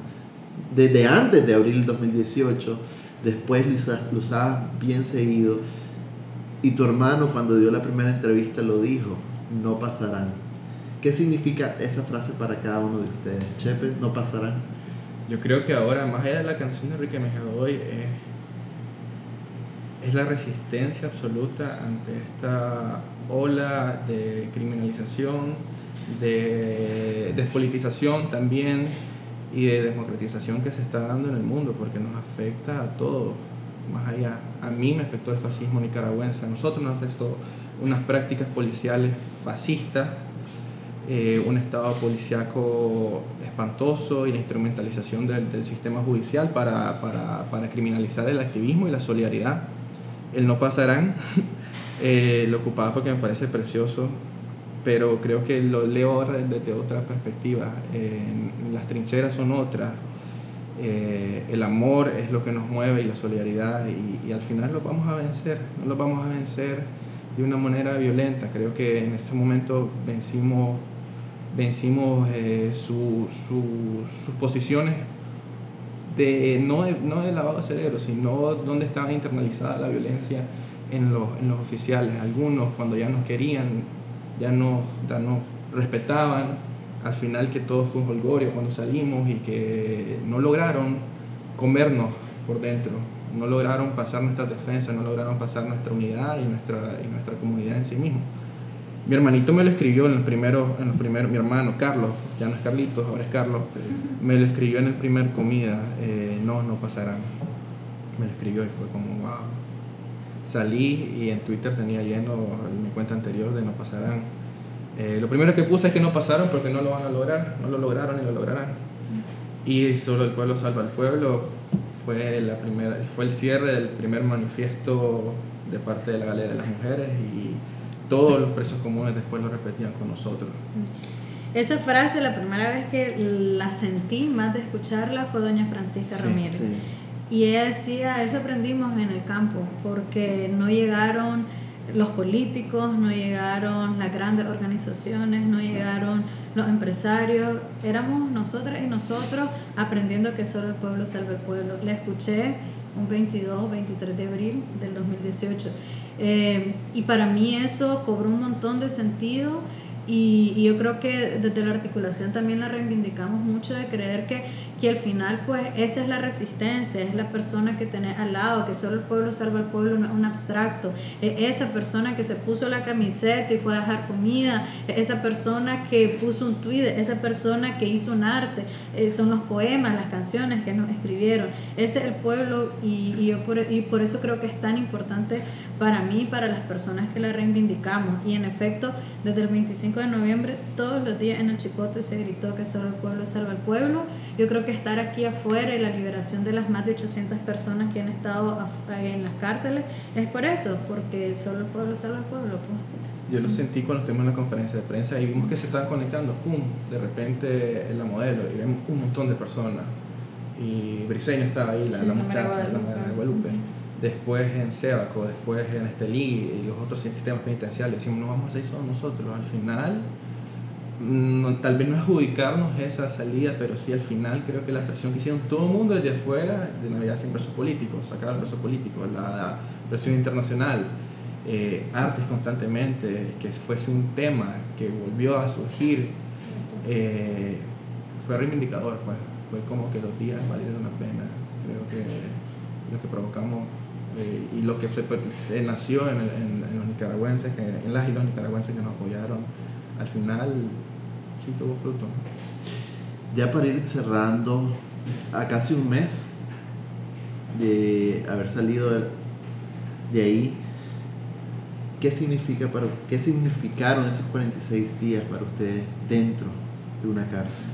desde antes de abril 2018, después lo usabas, bien seguido. Y tu hermano cuando dio la primera entrevista lo dijo, No Pasarán. ¿Qué significa esa frase para cada uno de ustedes? Chepe, No Pasarán. Yo creo que ahora, más allá de la canción de Enrique Mejía Godoy, es, es la resistencia absoluta ante esta ola de criminalización, de despolitización también y de democratización que se está dando en el mundo, porque nos afecta a todos, más allá. A mí me afectó el fascismo nicaragüense, a nosotros nos afectó unas prácticas policiales fascistas eh, un estado policíaco espantoso y la instrumentalización del, del sistema judicial para, para, para, criminalizar el activismo y la solidaridad. El no pasarán, [LAUGHS] eh, lo ocupaba porque me parece precioso, pero creo que lo leo ahora desde otra perspectiva. Las trincheras son otras. Eh, el amor es lo que nos mueve y la solidaridad y, al final lo vamos a vencer, no lo vamos a vencer de una manera violenta. Creo que en este momento vencimos vencimos eh, su, su, sus posiciones de no, de no de lavado cerebro, sino donde estaba internalizada la violencia en los, en los oficiales. Algunos cuando ya nos querían, ya nos, ya nos respetaban, al final que todo fue un holgorio cuando salimos y que no lograron comernos por dentro, no lograron pasar nuestras defensas, no lograron pasar nuestra unidad y nuestra, y nuestra comunidad en sí mismo. Mi hermanito me lo escribió en, el primero, en los primeros, mi hermano Carlos, ya no es Carlitos, ahora es Carlos, me lo escribió en el primer comida, eh, no, no pasarán. Me lo escribió y fue como, wow. Salí y en Twitter tenía lleno mi cuenta anterior de no pasarán. Eh, lo primero que puse es que no pasaron porque no lo van a lograr, no lo lograron y lo lograrán. Y solo el pueblo salva al pueblo fue, la primera, fue el cierre del primer manifiesto de parte de la Galera de las Mujeres y todos los presos comunes después lo repetían con nosotros. Esa frase, la primera vez que la sentí, más de escucharla, fue doña Francisca Sí, Ramírez. Sí. Y ella decía, eso aprendimos en el campo, porque no llegaron los políticos, no llegaron las grandes organizaciones, no llegaron los empresarios, éramos nosotras y nosotros aprendiendo que solo el pueblo salva el pueblo. La escuché un 22, 23 de abril del 2018. Eh, y para mí eso cobró un montón de sentido y, yo creo que desde la articulación también la reivindicamos mucho de creer que, que al final pues esa es la resistencia, es la persona que tenés al lado, que solo el pueblo salva al pueblo, no es un abstracto, es esa persona que se puso la camiseta y fue a dejar comida, es esa persona que puso un tweet, esa persona que hizo un arte, eh, son los poemas, las canciones que nos escribieron, ese es el pueblo y yo por, y por eso creo que es tan importante para mí, para las personas que la reivindicamos. Y en efecto, desde el 25 de noviembre, todos los días en el Chipote se gritó que solo el pueblo salva al pueblo. Yo creo que estar aquí afuera y la liberación de las más de 800 personas que han estado af- en las cárceles es por eso, porque solo el pueblo salva al pueblo. pues. Yo lo sentí cuando estuvimos en la conferencia de prensa y vimos que se estaban conectando, ¡pum! De repente en la modelo y vemos un montón de personas. Y Briseño estaba ahí, la, Sí, la la muchacha, la Guadalupe. María Guadalupe. Después en Sebaco, después en Estelí y los otros sistemas penitenciarios. Decimos, no vamos a hacer solo nosotros. Al final, no- tal vez no adjudicarnos esa salida, pero sí al final creo que la presión que hicieron todo el mundo desde afuera, de Navidad sin presos políticos, sacar al preso político, la presión internacional, eh, artes constantemente, que fuese un tema que volvió a surgir, eh, fue reivindicador, pues. Fue como que los días valieron la pena. Creo que lo que provocamos eh, y lo que se, nació en, en- en los nicaragüenses, que- en las y los nicaragüenses que nos apoyaron, al final sí tuvo fruto. Ya para ir cerrando, a casi un mes de haber salido de, de ahí, ¿qué, significa para, ¿qué significaron esos 46 días para ustedes dentro de una cárcel?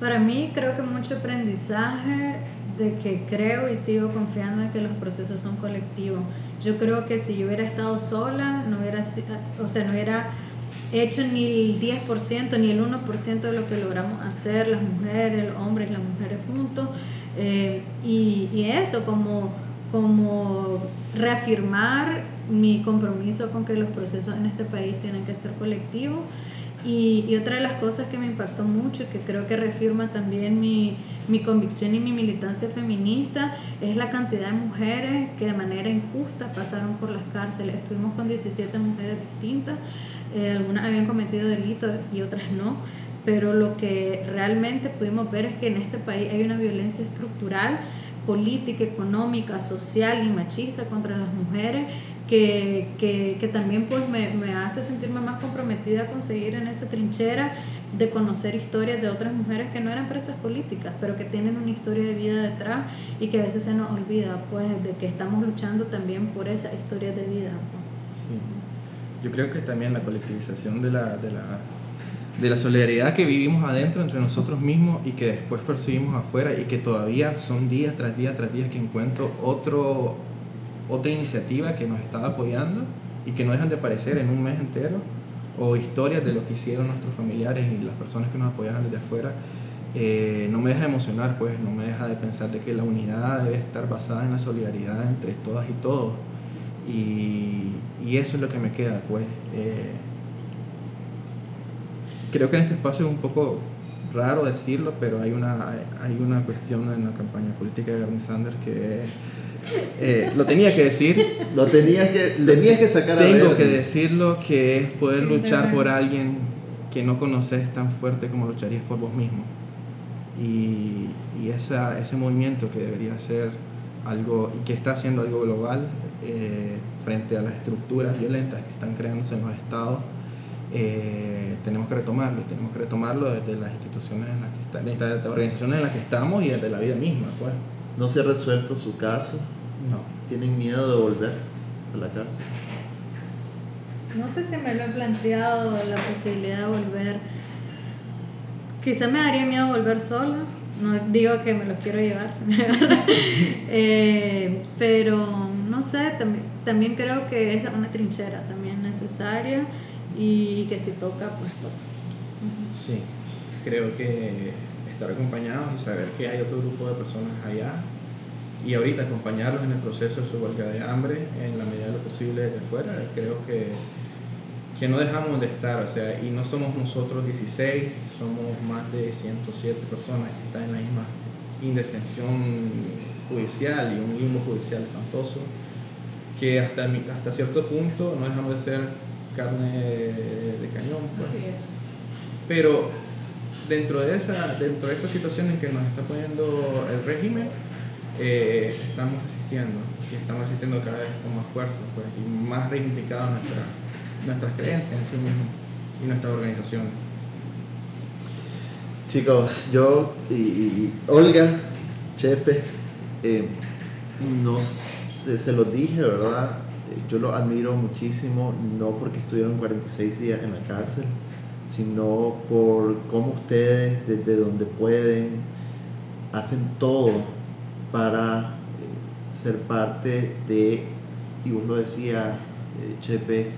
Para mí creo que mucho aprendizaje de que creo y sigo confiando en que los procesos son colectivos. Yo creo que si yo hubiera estado sola, no hubiera, o sea, no hubiera hecho ni el 10% ni el 1% de lo que logramos hacer las mujeres, los hombres las mujeres juntos. Eh, y, y eso, como, como reafirmar mi compromiso con que los procesos en este país tienen que ser colectivos. Y, y otra de las cosas que me impactó mucho y que creo que reafirma también mi, mi convicción y mi militancia feminista es la cantidad de mujeres que de manera injusta pasaron por las cárceles. Estuvimos con 17 mujeres distintas, eh, algunas habían cometido delitos y otras no, pero lo que realmente pudimos ver es que en este país hay una violencia estructural, política, económica, social y machista contra las mujeres que, que, que también pues me, me hace sentirme más comprometida con seguir en esa trinchera de conocer historias de otras mujeres que no eran presas políticas, pero que tienen una historia de vida detrás y que a veces se nos olvida pues de que estamos luchando también por esa historia de vida. pues. Sí. Yo creo que también la colectivización de la, de la, de la solidaridad que vivimos adentro entre nosotros mismos y que después percibimos afuera y que todavía son día tras día tras día que encuentro otro, otra iniciativa que nos está apoyando y que no dejan de aparecer en un mes entero o historias de lo que hicieron nuestros familiares y las personas que nos apoyaban desde afuera. eh, no me deja de emocionar, pues, no me deja de pensar de que la unidad debe estar basada en la solidaridad entre todas y todos. Y, y eso es lo que me queda, pues. eh, creo que en este espacio es un poco raro decirlo, pero hay una, hay una cuestión en la campaña política de Bernie Sanders que eh, lo tenía que decir. Lo tenías que, tenías que sacar a Tengo que decirlo que es poder luchar por alguien que no conoces tan fuerte como lucharías por vos mismo. Y, y esa, ese movimiento que debería ser algo, y que está haciendo algo global eh, frente a las estructuras violentas que están creándose en los estados, eh, tenemos que retomarlo, y tenemos que retomarlo desde las instituciones en las que está- desde las organizaciones en las que estamos y desde la vida misma, pues. No se ha resuelto su caso. No. ¿Tienen miedo de volver a la cárcel? No sé si me lo he planteado la posibilidad de volver. Quizá me daría miedo volver sola. No digo que me los quiero llevar, [LAUGHS] se me. Eh, pero no sé, también, también creo que esa es una trinchera también necesaria y que si toca, pues toca. Sí, creo que estar acompañados y saber que hay otro grupo de personas allá y ahorita acompañarlos en el proceso de su huelga de hambre en la medida de lo posible desde fuera, creo que, que no dejamos de estar, o sea, y no somos nosotros 16, somos más de 107 personas que están en la misma indefensión judicial y un limbo judicial espantoso, que hasta, hasta cierto punto no dejamos de ser carne de cañón. pues. Pero dentro de esa, dentro de esa situación en que nos está poniendo el régimen, eh, estamos resistiendo y estamos resistiendo cada vez con más fuerza pues, y más reivindicadas nuestra, nuestras creencias en sí mismos y nuestras organizaciones. Chicos, yo y, Olga, Chepe, eh, no sé, se los dije, ¿verdad? Eh, Yo los admiro muchísimo, no porque estuvieron 46 días en la cárcel, sino por cómo ustedes, desde donde pueden, hacen todo para eh, ser parte de, y vos lo decía, eh, Chepe,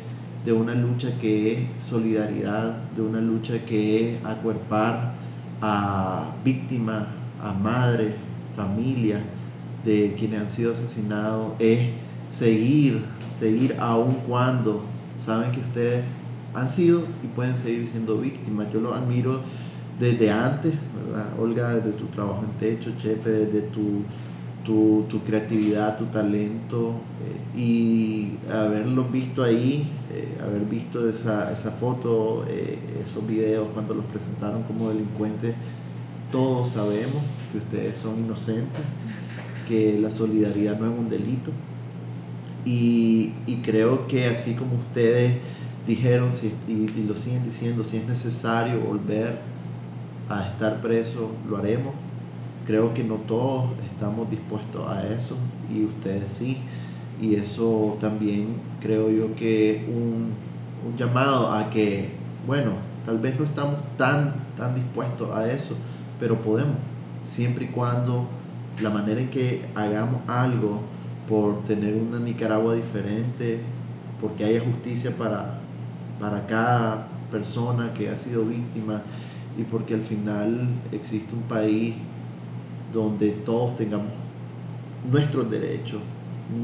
de una lucha que es solidaridad, de una lucha que es acuerpar a víctimas, a madres, familias de quienes han sido asesinados, es seguir, seguir aun cuando saben que ustedes han sido y pueden seguir siendo víctimas. Yo los admiro desde antes, ¿verdad? Olga, desde tu trabajo en techo, Chepe, desde tu, tu, tu creatividad, tu talento eh, y haberlos visto ahí, eh, haber visto esa, esa foto, eh, esos videos cuando los presentaron como delincuentes, todos sabemos que ustedes son inocentes, que la solidaridad no es un delito y, y creo que así como ustedes dijeron si- y, lo siguen diciendo, si es necesario volver a estar presos, lo haremos. Creo que no todos estamos dispuestos a eso y ustedes sí. Y eso también creo yo que un, un llamado a que, bueno, tal vez no estamos tan, tan dispuestos a eso, pero podemos, siempre y cuando la manera en que hagamos algo por tener una Nicaragua diferente, porque haya justicia para, para cada persona que ha sido víctima y porque al final existe un país donde todos tengamos nuestros derechos,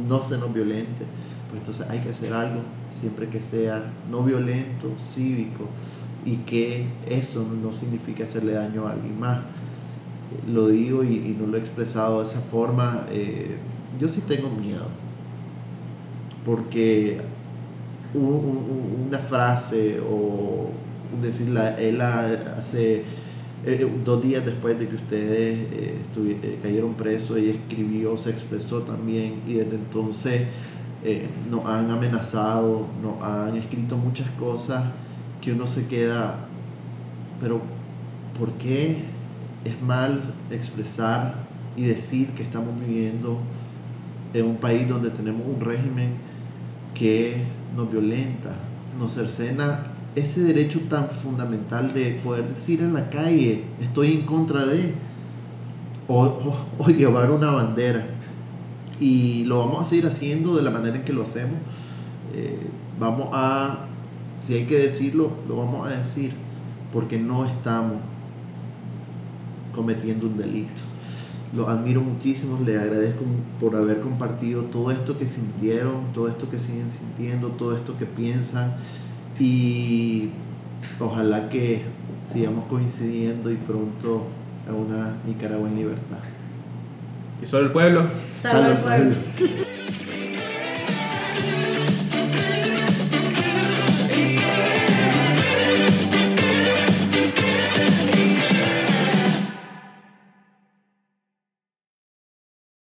no se nos violente, pues entonces hay que hacer algo siempre que sea no violento, cívico y que eso no significa hacerle daño a alguien más. Lo digo y, y no lo he expresado de esa forma. eh, yo sí tengo miedo porque un- un- una frase o decir, la- él ha- hace eh, dos días después de que ustedes eh, eh, cayeron presos, ella escribió, se expresó también y desde entonces eh, nos han amenazado, nos han escrito muchas cosas que uno se queda, pero ¿por qué es mal expresar y decir que estamos viviendo en un país donde tenemos un régimen que nos violenta, nos cercena ese derecho tan fundamental de poder decir en la calle, estoy en contra de, o, llevar una bandera. Y lo vamos a seguir haciendo de la manera en que lo hacemos. Eh, vamos a, si hay que decirlo, lo vamos a decir, porque no estamos cometiendo un delito. Los admiro muchísimo, les agradezco por haber compartido todo esto que sintieron, todo esto que siguen sintiendo, todo esto que piensan. Y ojalá que sigamos coincidiendo y pronto a una Nicaragua en libertad. Y solo el pueblo. Pueblo.